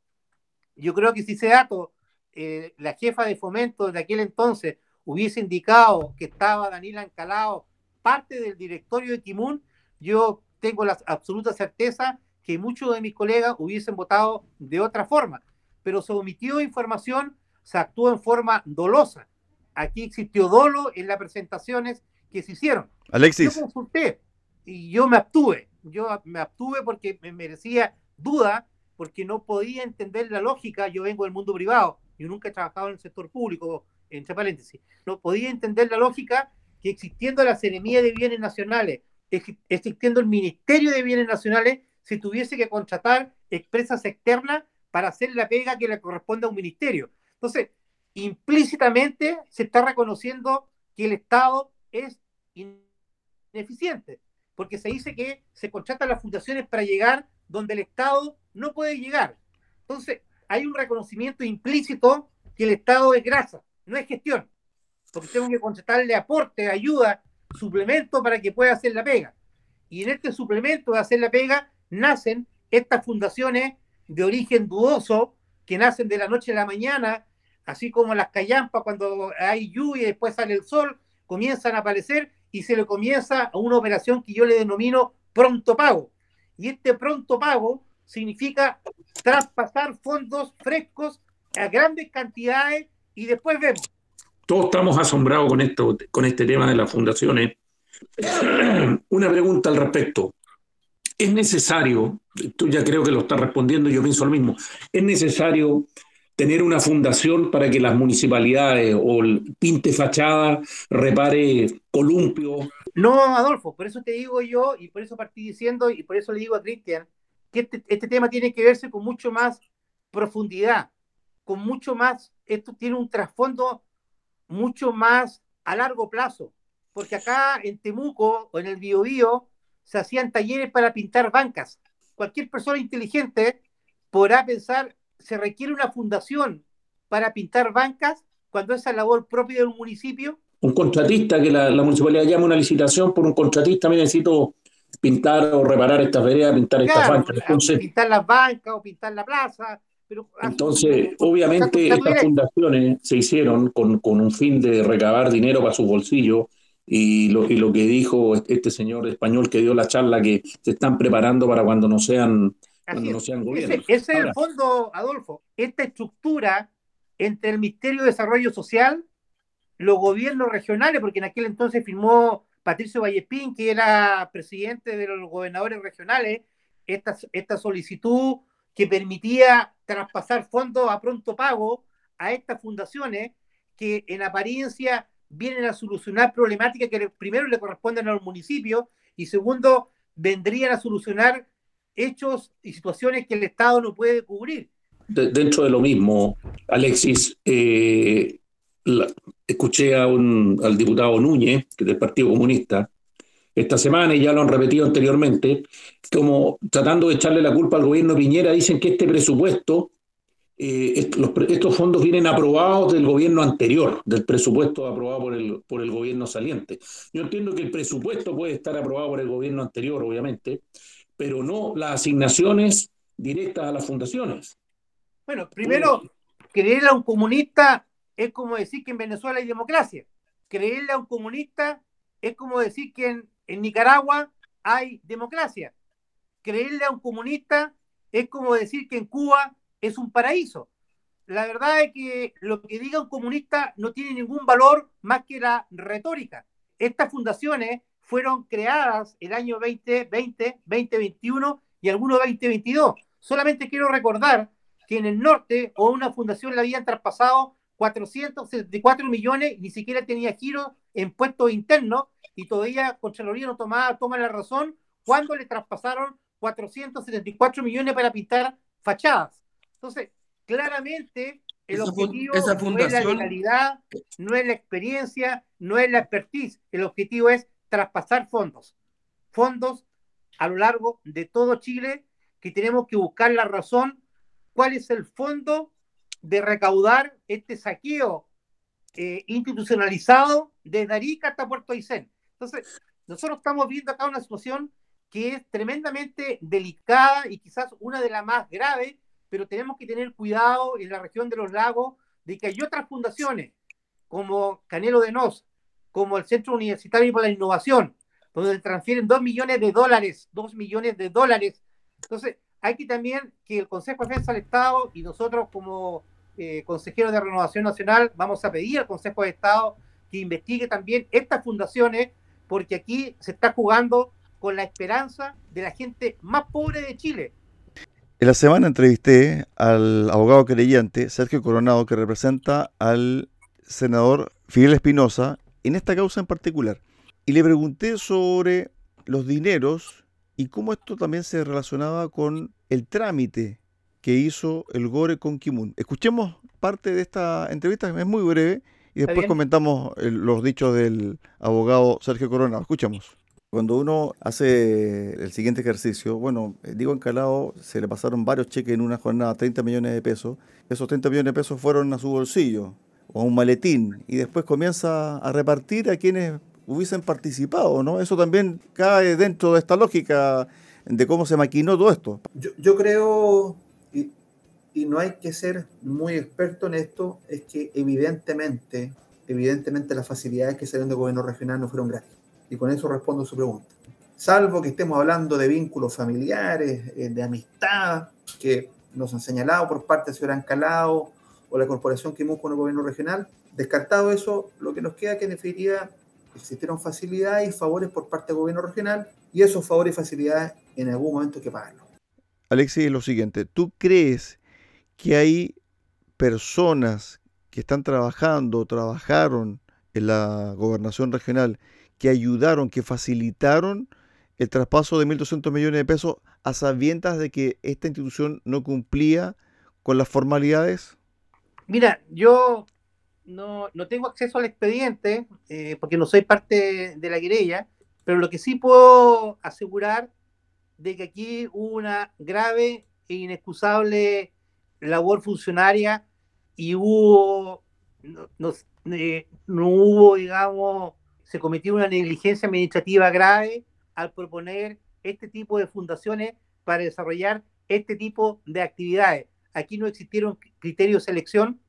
Yo creo que si ese dato, eh, la jefa de fomento de aquel entonces hubiese indicado que estaba Daniela Encalado parte del directorio de Kimun, yo tengo la absoluta certeza que muchos de mis colegas hubiesen votado de otra forma, pero se omitió información, se actuó en forma dolosa. Aquí existió dolo en las presentaciones que se hicieron. Alexis. Yo consulté y yo me abstuve. Yo me abstuve porque me merecía duda, porque no podía entender la lógica. Yo vengo del mundo privado, yo nunca he trabajado en el sector público, entre paréntesis. No podía entender la lógica que existiendo la Seremía de Bienes Nacionales, existiendo el Ministerio de Bienes Nacionales, se tuviese que contratar empresas externas para hacer la pega que le corresponde a un ministerio. Entonces, implícitamente se está reconociendo que el Estado es ineficiente, porque se dice que se contratan las fundaciones para llegar donde el Estado no puede llegar. Entonces, hay un reconocimiento implícito que el Estado es grasa, no es gestión, porque tengo que contratarle aporte, ayuda, suplemento para que pueda hacer la pega. Y en este suplemento de hacer la pega nacen estas fundaciones de origen dudoso que nacen de la noche a la mañana, así como las callampas cuando hay lluvia y después sale el sol, comienzan a aparecer y se le comienza a una operación que yo le denomino pronto pago. Y este pronto pago significa traspasar fondos frescos a grandes cantidades y después vemos. Todos estamos asombrados con esto, con este tema de las fundaciones. Una pregunta al respecto es necesario, tú ya creo que lo estás respondiendo, yo pienso lo mismo, es necesario tener una fundación para que las municipalidades o pinte fachada, repare columpio. No, Adolfo, por eso te digo yo y por eso partí diciendo y por eso le digo a Cristian que este, este tema tiene que verse con mucho más profundidad, con mucho más, esto tiene un trasfondo mucho más a largo plazo, porque acá en Temuco o en el Biobío se hacían talleres para pintar bancas. Cualquier persona inteligente podrá pensar, se requiere una fundación para pintar bancas cuando esa labor propia de un municipio. Un contratista, que la, municipalidad llama una licitación por un contratista, me necesito pintar o reparar estas veredas, pintar estas bancas. pintar las bancas o pintar la plaza. Entonces, obviamente, estas fundaciones se hicieron con, con un fin de recabar dinero para sus bolsillos y lo, y lo que dijo este señor español que dio la charla, que se están preparando para cuando no sean, cuando no sean gobiernos. Ese, es el fondo, Adolfo, esta estructura entre el Ministerio de Desarrollo Social, los gobiernos regionales, porque en aquel entonces firmó Patricio Vallespín, que era presidente de los gobernadores regionales, esta, esta solicitud que permitía traspasar fondos a pronto pago a estas fundaciones que en apariencia vienen a solucionar problemáticas que primero le corresponden a los municipios Y segundo, vendrían a solucionar hechos y situaciones que el Estado no puede cubrir. dentro de lo mismo, Alexis, eh, escuché a un, al diputado Núñez, que es del Partido Comunista, esta semana, y ya lo han repetido anteriormente, como tratando de echarle la culpa al gobierno Piñera, dicen que este presupuesto, eh, estos fondos vienen aprobados del gobierno anterior, del presupuesto aprobado por el, por el gobierno saliente. Yo entiendo que el presupuesto puede estar aprobado por el gobierno anterior, obviamente, pero no las asignaciones directas a las fundaciones. Bueno, primero, creerle a un comunista es como decir que en Venezuela hay democracia. Creerle a un comunista es como decir que en, en Nicaragua hay democracia. Creerle a un comunista es como decir que en Cuba es un paraíso. La verdad es que lo que diga un comunista no tiene ningún valor más que la retórica. Estas fundaciones fueron creadas el año 2020, 2021 y algunos 2022. Solamente quiero recordar que en el norte o una fundación le habían traspasado 474 millones, ni siquiera tenía giro en puestos internos y todavía Contraloría no tomaba, toma la razón cuando le traspasaron 474 millones para pintar fachadas. Entonces, claramente el objetivo no es la legalidad, no es la experiencia, no es la expertise. El objetivo es traspasar fondos. Fondos a lo largo de todo Chile que tenemos que buscar la razón, cuál es el fondo de recaudar este saqueo eh, institucionalizado desde Arica hasta Puerto Aysén. Entonces, nosotros estamos viendo acá una situación que es tremendamente delicada y quizás una de las más graves, pero tenemos que tener cuidado en la región de los lagos de que hay otras fundaciones, como Canelo de Nos, como el Centro Universitario para la Innovación, donde transfieren dos millones de dólares, dos millones de dólares. Entonces, hay que también que el Consejo de Defensa del Estado y nosotros como eh, consejeros de Renovación Nacional vamos a pedir al Consejo de Estado que investigue también estas fundaciones porque aquí se está jugando con la esperanza de la gente más pobre de Chile. En la semana entrevisté al abogado creyente Sergio Coronado, que representa al senador Fidel Espinosa en esta causa en particular. Y le pregunté sobre los dineros y cómo esto también se relacionaba con el trámite que hizo el Gore con Kimun. Escuchemos parte de esta entrevista, es muy breve, y después comentamos los dichos del abogado Sergio Corona. Escuchamos. Cuando uno hace el siguiente ejercicio, bueno, digo encalado, se le pasaron varios cheques en una jornada, 30 millones de pesos. Esos 30 millones de pesos fueron a su bolsillo o a un maletín y después comienza a repartir a quienes hubiesen participado, ¿no? Eso también cae dentro de esta lógica de cómo se maquinó todo esto. Yo, yo creo, y no hay que ser muy experto en esto, es que evidentemente, evidentemente las facilidades que salieron del gobierno regional no fueron gratis. Y con eso respondo su pregunta. Salvo que estemos hablando de vínculos familiares, eh, de amistad, que nos han señalado por parte del señor Ancalao o la corporación que con el gobierno regional. Descartado eso, lo que nos queda que en definitiva existieron facilidades y favores por parte del gobierno regional y esos favores y facilidades en algún momento hay que pagarlos. Alexis, lo siguiente, ¿tú crees que hay personas que están trabajando, trabajaron en la gobernación regional, que ayudaron, que facilitaron el traspaso de 1.200 millones de pesos a sabiendas de que esta institución no cumplía con las formalidades? Mira, yo no, tengo acceso al expediente eh, porque no soy parte de la querella, pero lo que sí puedo asegurar de que aquí hubo una grave e inexcusable labor funcionaria y hubo, no, eh, no, hubo, digamos, se cometió una negligencia administrativa grave al proponer este tipo de fundaciones para desarrollar este tipo de actividades. Aquí no existieron criterios de selección,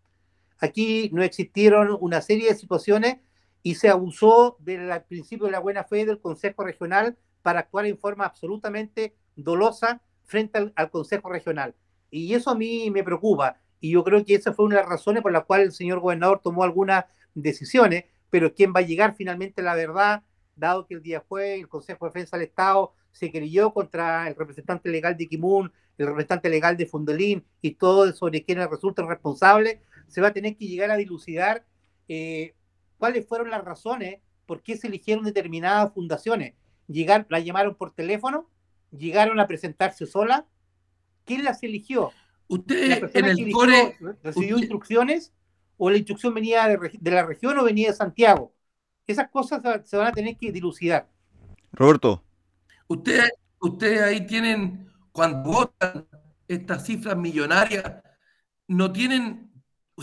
aquí no existieron una serie de situaciones y se abusó del principio de la buena fe del Consejo Regional para actuar en forma absolutamente dolosa frente al Consejo Regional. Y eso a mí me preocupa. Y yo creo que esa fue una de las razones por las cuales el señor gobernador tomó algunas decisiones, pero quién va a llegar finalmente la verdad, dado que el día fue el Consejo de Defensa del Estado se creyó contra el representante legal de Kimun, el representante legal de Fundelín y todo sobre quienes resultan responsables, se va a tener que llegar a dilucidar eh, cuáles fueron las razones por qué se eligieron determinadas fundaciones. llegar, la llamaron por teléfono, llegaron a presentarse sola. ¿Quién las eligió? Usted en el core recibió instrucciones o la instrucción venía de, la región o venía de Santiago. Esas cosas se van a tener que dilucidar. Roberto. Ustedes ustedes ahí tienen, cuando votan estas cifras millonarias, no tienen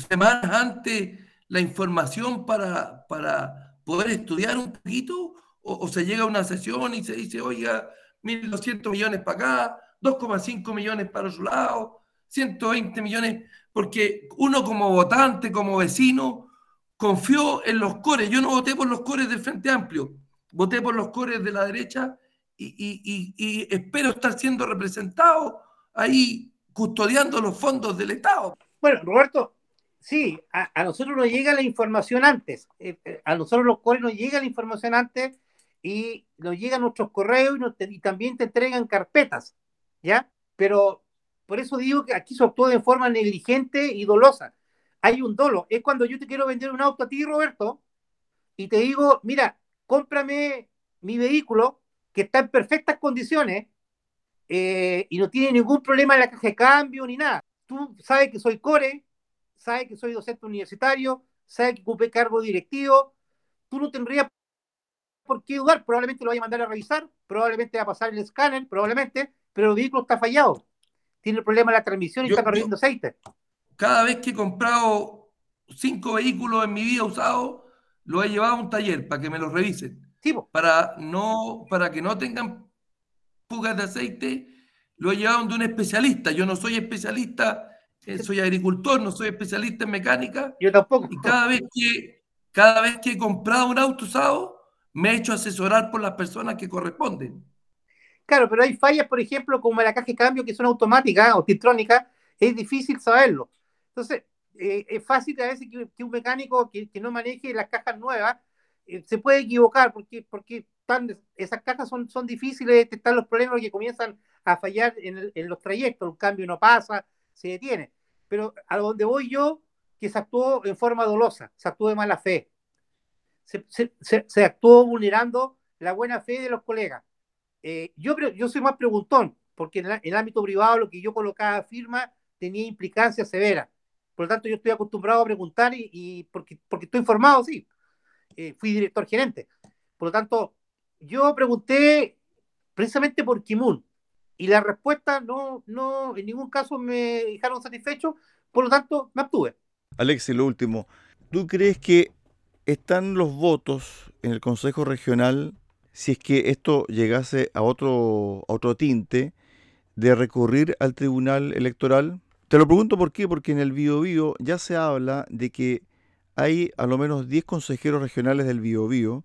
semanas antes la información para, para poder estudiar un poquito o, se llega a una sesión y se dice, oiga, 1.200 millones para acá, 2,5 millones para otro lado, 120 millones, porque uno como votante, como vecino, confió en los cores. Yo no voté por los cores del Frente Amplio, voté por los cores de la derecha y, espero estar siendo representado ahí custodiando los fondos del Estado. Bueno, Roberto, sí, a, nosotros nos llega la información antes. Eh, eh, a nosotros los cores nos llega la información antes y nos llegan nuestros correos y, también te entregan carpetas, ¿ya? Pero por eso digo que aquí se actuó de forma negligente y dolosa. Hay un dolo. Es cuando yo te quiero vender un auto a ti, Roberto, y te digo, mira, cómprame mi vehículo que está en perfectas condiciones eh, y no tiene ningún problema en la caja de cambio ni nada. Tú sabes que soy core, sabes que soy docente universitario, sabes que ocupé cargo directivo, tú no tendrías por qué dudar, probablemente lo vaya a mandar a revisar, probablemente va a pasar el escáner, probablemente, pero el vehículo está fallado. Tiene problema en la transmisión y está perdiendo aceite. Cada vez que he comprado cinco vehículos en mi vida usados, lo he llevado a un taller para que me los revisen. para, no, para que no tengan fugas de aceite, lo he llevado de un especialista. Yo no soy especialista, eh, soy agricultor, no soy especialista en mecánica. Yo tampoco. Y cada vez que, cada vez que he comprado un auto usado, me he hecho asesorar por las personas que corresponden. Claro, pero hay fallas, por ejemplo, como la caja de cambio, que son automáticas o titrónicas, es difícil saberlo. Entonces, eh, es fácil a veces que, un mecánico que, no maneje las cajas nuevas eh, se puede equivocar porque, porque esas cajas son, difíciles de detectar los problemas que comienzan a fallar en, los trayectos. Un cambio no pasa, se detiene. Pero a donde voy yo, que se actuó en forma dolosa, se actuó de mala fe se, actuó vulnerando la buena fe de los colegas. Eh, yo, yo soy más preguntón, porque en, el ámbito privado lo que yo colocaba firma tenía implicancia severa. Por lo tanto, yo estoy acostumbrado a preguntar y, porque, porque estoy informado, sí. Eh, fui director gerente. Por lo tanto, yo pregunté precisamente por Kimun y la respuesta no, no, en ningún caso me dejaron satisfecho, por lo tanto, me abstuve. Alexis, lo último. ¿Tú crees que están los votos en el Consejo Regional, si es que esto llegase a otro, otro tinte, de recurrir al Tribunal Electoral? Te lo pregunto por qué, porque en el Biobío ya se habla de que hay a lo menos 10 consejeros regionales del Biobío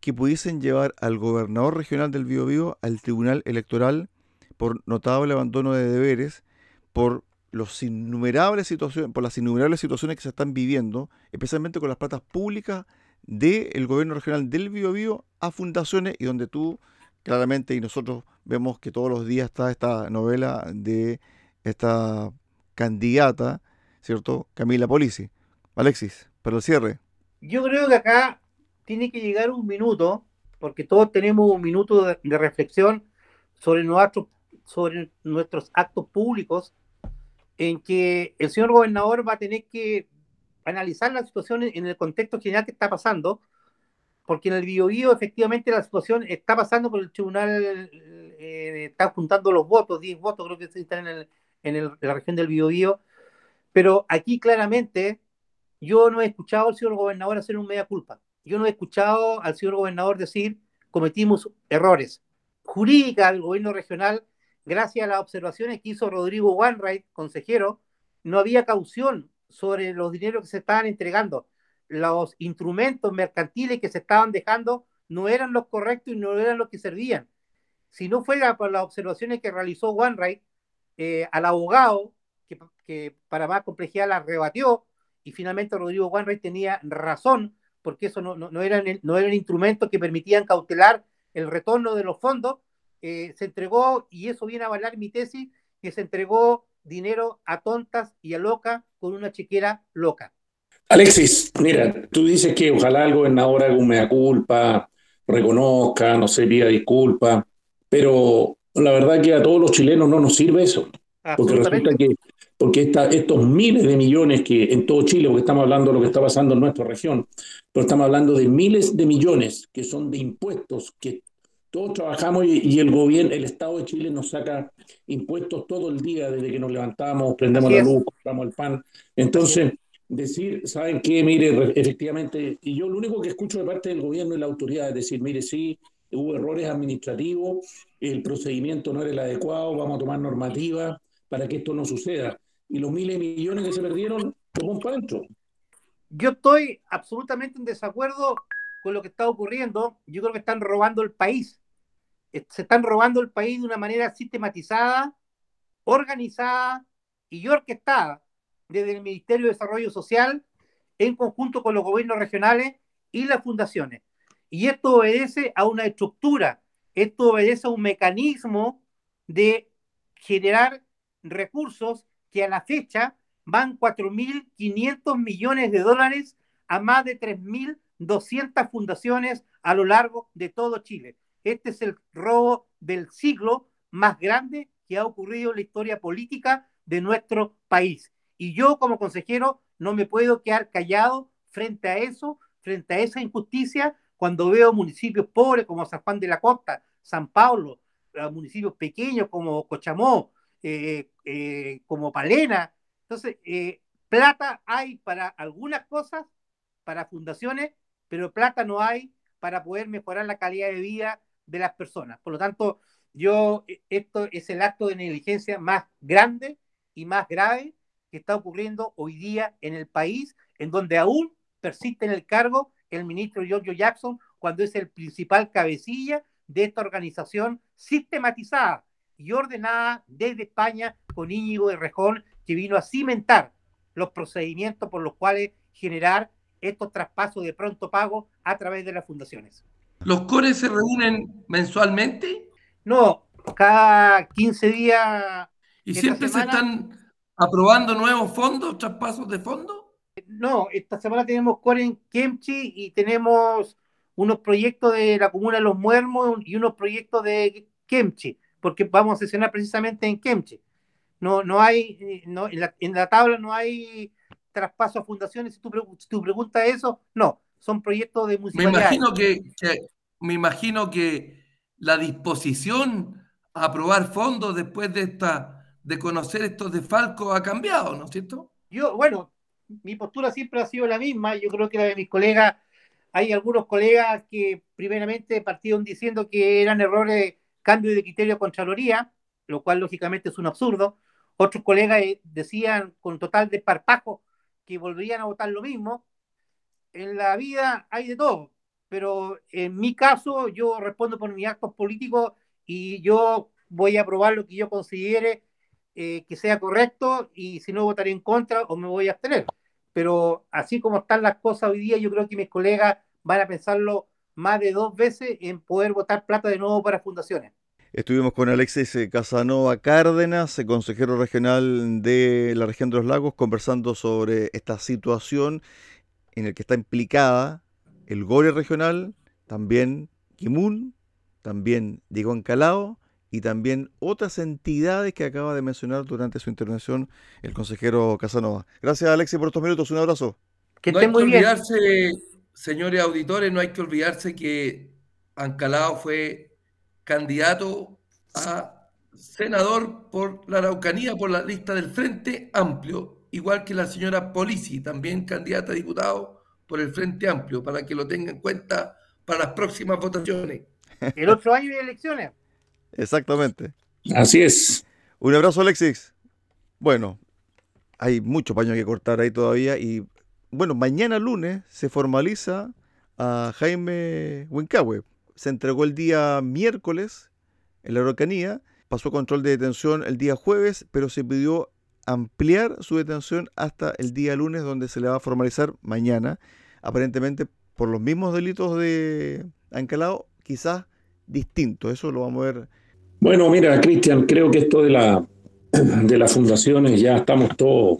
que pudiesen llevar al gobernador regional del Biobío al Tribunal Electoral por notable abandono de deberes, por los innumerables situaciones, por las innumerables situaciones que se están viviendo, especialmente con las platas públicas del gobierno regional del Biobío a fundaciones y donde tú claramente y nosotros vemos que todos los días está esta novela de esta candidata, ¿cierto? Camila Polisi. Alexis, para el cierre. Yo creo que acá tiene que llegar un minuto, porque todos tenemos un minuto de, reflexión sobre, nuestro, sobre nuestros actos públicos en que el señor gobernador va a tener que analizar la situación en el contexto general que está pasando, porque en el Biobío efectivamente la situación está pasando por el tribunal, eh, está juntando los votos, 10 votos creo que están en, en, la región del Biobío, pero aquí claramente yo no he escuchado al señor gobernador hacer un media culpa. Yo no he escuchado al señor gobernador decir cometimos errores. Jurídica del gobierno regional gracias a las observaciones que hizo Rodrigo Wainwright, consejero, no había caución sobre los dineros que se estaban entregando. Los instrumentos mercantiles que se estaban dejando no eran los correctos y no eran los que servían. Si no fuera por las observaciones que realizó Wainwright, eh, al abogado, que, para más complejidad la rebatió, y finalmente Rodrigo Wainwright tenía razón, porque eso no, no, eran, no eran instrumentos que permitían cautelar el retorno de los fondos, eh, se entregó, y eso viene a avalar mi tesis, que se entregó dinero a tontas y a locas con una chequera loca. Alexis, mira, tú dices que ojalá el gobernador haga un mea culpa, reconozca, no sé, pida disculpas, pero la verdad que a todos los chilenos no nos sirve eso, porque resulta que porque esta, estos miles de millones que en todo Chile, porque estamos hablando de lo que está pasando en nuestra región, pero estamos hablando de miles de millones que son de impuestos que todos trabajamos y, el gobierno, el Estado de Chile nos saca impuestos todo el día desde que nos levantamos, prendemos la luz, compramos el pan. Entonces, decir, ¿saben qué? Mire, efectivamente, y yo lo único que escucho de parte del gobierno y la autoridad es decir, mire, sí, hubo errores administrativos, el procedimiento no era el adecuado, vamos a tomar normativa para que esto no suceda. Y los miles de millones que se perdieron, ¿cómo para adentro. Yo estoy absolutamente en desacuerdo con lo que está ocurriendo. Yo creo que están robando el país se están robando el país de una manera sistematizada, organizada y orquestada desde el Ministerio de Desarrollo Social en conjunto con los gobiernos regionales y las fundaciones. Y esto obedece a una estructura, esto obedece a un mecanismo de generar recursos que a la fecha van 4.500 millones de dólares a más de 3.200 fundaciones a lo largo de todo Chile. Este es el robo del siglo más grande que ha ocurrido en la historia política de nuestro país. Y yo como consejero no me puedo quedar callado frente a eso, frente a esa injusticia, cuando veo municipios pobres como San Juan de la Costa, San Pablo, municipios pequeños como Cochamó, eh, eh, como Palena. Entonces, eh, plata hay para algunas cosas, para fundaciones, pero plata no hay para poder mejorar la calidad de vida de las personas. Por lo tanto, yo, e, esto es el acto de negligencia más grande y más grave que está ocurriendo hoy día en el país, en donde aún persiste en el cargo el ministro Giorgio Jackson, cuando es el principal cabecilla de esta organización sistematizada y ordenada desde España con Íñigo de Rejón, que vino a cimentar los procedimientos por los cuales generar estos traspasos de pronto pago a través de las fundaciones. ¿Los cores se reúnen mensualmente? No, cada 15 días. ¿Y siempre se están aprobando nuevos fondos, traspasos de fondos? No, esta semana tenemos core en Kemchi y tenemos unos proyectos de la comuna de Los Muermos y unos proyectos de Kemchi, porque vamos a sesionar precisamente en Kemchi. No, no hay, no, en, la, tabla no hay traspaso a fundaciones. Si tú, si tú preguntas eso, no, son proyectos de municipalidad. Me imagino que, me imagino que la disposición a aprobar fondos después de esta de conocer estos desfalcos ha cambiado, ¿no es cierto? Yo, bueno, mi postura siempre ha sido la misma. Yo creo que la de mis colegas, hay algunos colegas que primeramente partieron diciendo que eran errores, cambio de criterio de Contraloría, lo cual lógicamente es un absurdo. Otros colegas eh, decían con total desparpajo que volverían a votar lo mismo en la vida hay de todo, pero en mi caso yo respondo por mis actos políticos y yo voy a aprobar lo que yo considere eh, que sea correcto y si no votaré en contra o me voy a abstener. Pero así como están las cosas hoy día, yo creo que mis colegas van a pensarlo más de dos veces en poder votar plata de nuevo para fundaciones. Estuvimos con Alexis eh, Casanova Cárdenas, consejero regional de la región de los lagos, conversando sobre esta situación en el que está implicada el GORE regional, también Kimun, también Diego Encalao y también otras entidades que acaba de mencionar durante su intervención el consejero Casanova. Gracias Alexis por estos minutos, un abrazo. Que no hay que olvidarse, señores auditores, no hay que olvidarse que Ancalao fue candidato a senador por la Araucanía por la lista del Frente Amplio igual que la señora Polici, también candidata a diputado por el Frente Amplio, para que lo tenga en cuenta para las próximas votaciones. El otro año de elecciones. Exactamente. Así es. Un abrazo, Alexis. Bueno, hay mucho paño que cortar ahí todavía y bueno, mañana lunes se formaliza a Jaime Huencahue. Se entregó el día miércoles en la Araucanía, pasó control de detención el día jueves, pero se pidió ampliar su detención hasta el día lunes, donde se le va a formalizar mañana, aparentemente por los mismos delitos de Ancalao, quizás distintos. Eso lo vamos a ver. Bueno, mira, Cristian, creo que esto de, la, de las fundaciones ya estamos todos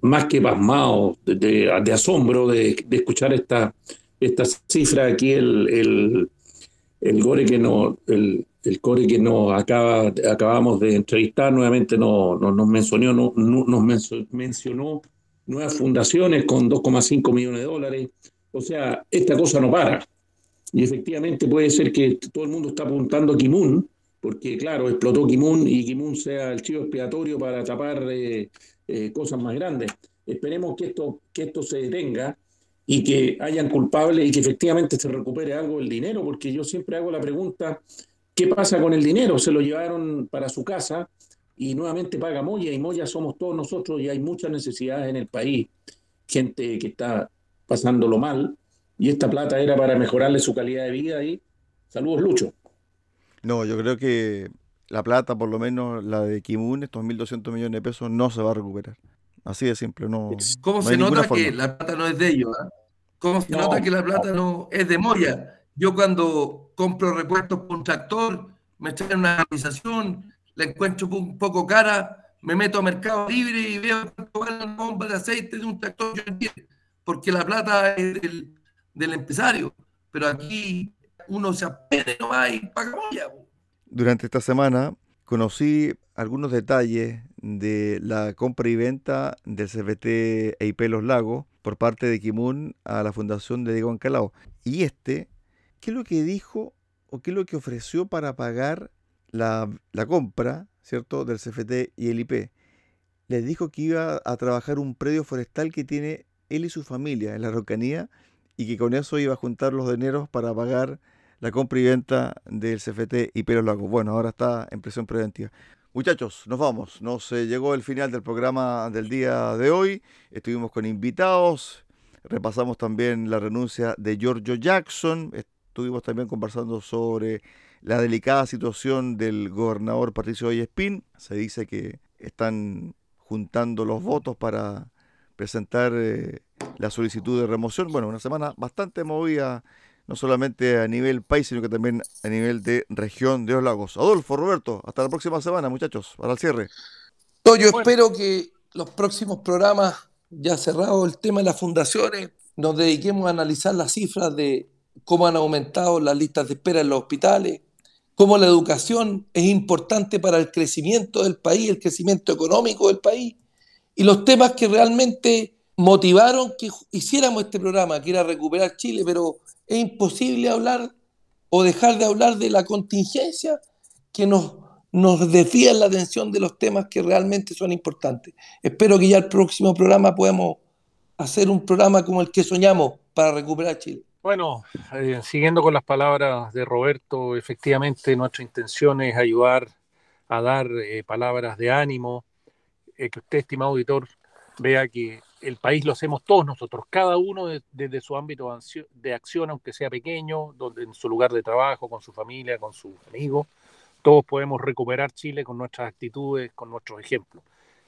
más que pasmados de, asombro de, escuchar esta, cifra. Aquí el, el Gore que no, el, el Core que nos acaba, acabamos de entrevistar nuevamente no, nos mencionó, no, nos mencionó nuevas fundaciones con 2,5 millones de dólares. O sea, esta cosa no para. Y efectivamente puede ser que todo el mundo está apuntando a Kimun, porque claro, explotó Kimun y Kimun sea el chivo expiatorio para tapar eh, eh, cosas más grandes. Esperemos que esto, que esto se detenga y que hayan culpables y que efectivamente se recupere algo del dinero, porque yo siempre hago la pregunta, ¿qué pasa con el dinero? Se lo llevaron para su casa y nuevamente paga Moya y Moya somos todos nosotros y hay muchas necesidades en el país, gente que está pasándolo mal y esta plata era para mejorarle su calidad de vida y saludos Lucho. No, yo creo que la plata, por lo menos la de Kimun, estos 1.200 millones de pesos, no se va a recuperar. Así de simple, no. ¿Cómo se nota que la plata no es de ellos? ¿ah? ¿Cómo se nota que la plata no es de Moya? Yo cuando compro repuestos por un tractor, me traen una organización, la encuentro un poco cara, me meto a Mercado Libre y veo cuánto vale una bomba de aceite de un tractor, porque la plata es del, del empresario. Pero aquí uno se apene nomás y paga moya. Durante esta semana conocí algunos detalles de la compra y venta del CFT EIP Los Lagos por parte de Kimun a la fundación de Diego Ancalao. Y este, ¿qué es lo que dijo o qué es lo que ofreció para pagar la, la compra, ¿cierto?, del CFT y el IP? Les dijo que iba a trabajar un predio forestal que tiene él y su familia en la Rocanía y que con eso iba a juntar los dineros para pagar la compra y venta del CFT y Los Lagos. Bueno, ahora está en prisión preventiva. Muchachos, nos vamos. Nos eh, llegó el final del programa del día de hoy. Estuvimos con invitados. Repasamos también la renuncia de Giorgio Jackson. Estuvimos también conversando sobre la delicada situación del gobernador Patricio Espín. Se dice que están juntando los votos para presentar eh, la solicitud de remoción. Bueno, una semana bastante movida no solamente a nivel país, sino que también a nivel de región de los lagos. Adolfo, Roberto, hasta la próxima semana, muchachos, para el cierre. yo espero que los próximos programas, ya cerrado el tema de las fundaciones, nos dediquemos a analizar las cifras de cómo han aumentado las listas de espera en los hospitales, cómo la educación es importante para el crecimiento del país, el crecimiento económico del país, y los temas que realmente motivaron que hiciéramos este programa, que era recuperar Chile, pero es imposible hablar o dejar de hablar de la contingencia que nos, nos desvía la atención de los temas que realmente son importantes. Espero que ya el próximo programa podamos hacer un programa como el que soñamos para recuperar Chile. Bueno, eh, siguiendo con las palabras de Roberto, efectivamente nuestra intención es ayudar a dar eh, palabras de ánimo, eh, que usted, estimado auditor, vea que el país lo hacemos todos nosotros, cada uno desde su ámbito de acción, aunque sea pequeño, donde, en su lugar de trabajo, con su familia, con sus amigos, todos podemos recuperar Chile con nuestras actitudes, con nuestros ejemplos.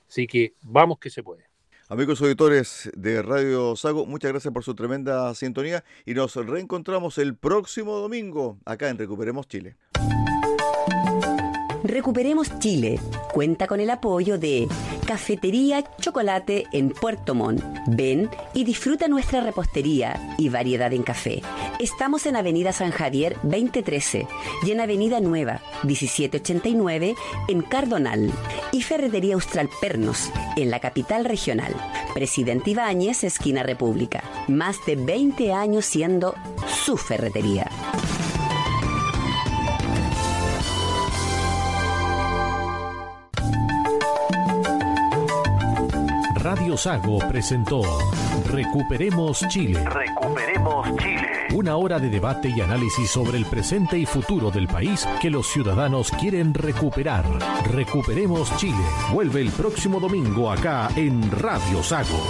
Así que vamos que se puede. Amigos auditores de Radio Sago, muchas gracias por su tremenda sintonía y nos reencontramos el próximo domingo acá en Recuperemos Chile. Recuperemos Chile cuenta con el apoyo de Cafetería Chocolate en Puerto Montt. Ven y disfruta nuestra repostería y variedad en café. Estamos en Avenida San Javier 2013 y en Avenida Nueva 1789 en Cardonal. Y Ferretería Austral Pernos en la capital regional. Presidente Ibáñez, esquina República. Más de 20 años siendo su ferretería. Radio Sago presentó Recuperemos Chile. Recuperemos Chile. Una hora de debate y análisis sobre el presente y futuro del país que los ciudadanos quieren recuperar. Recuperemos Chile. Vuelve el próximo domingo acá en Radio Sago.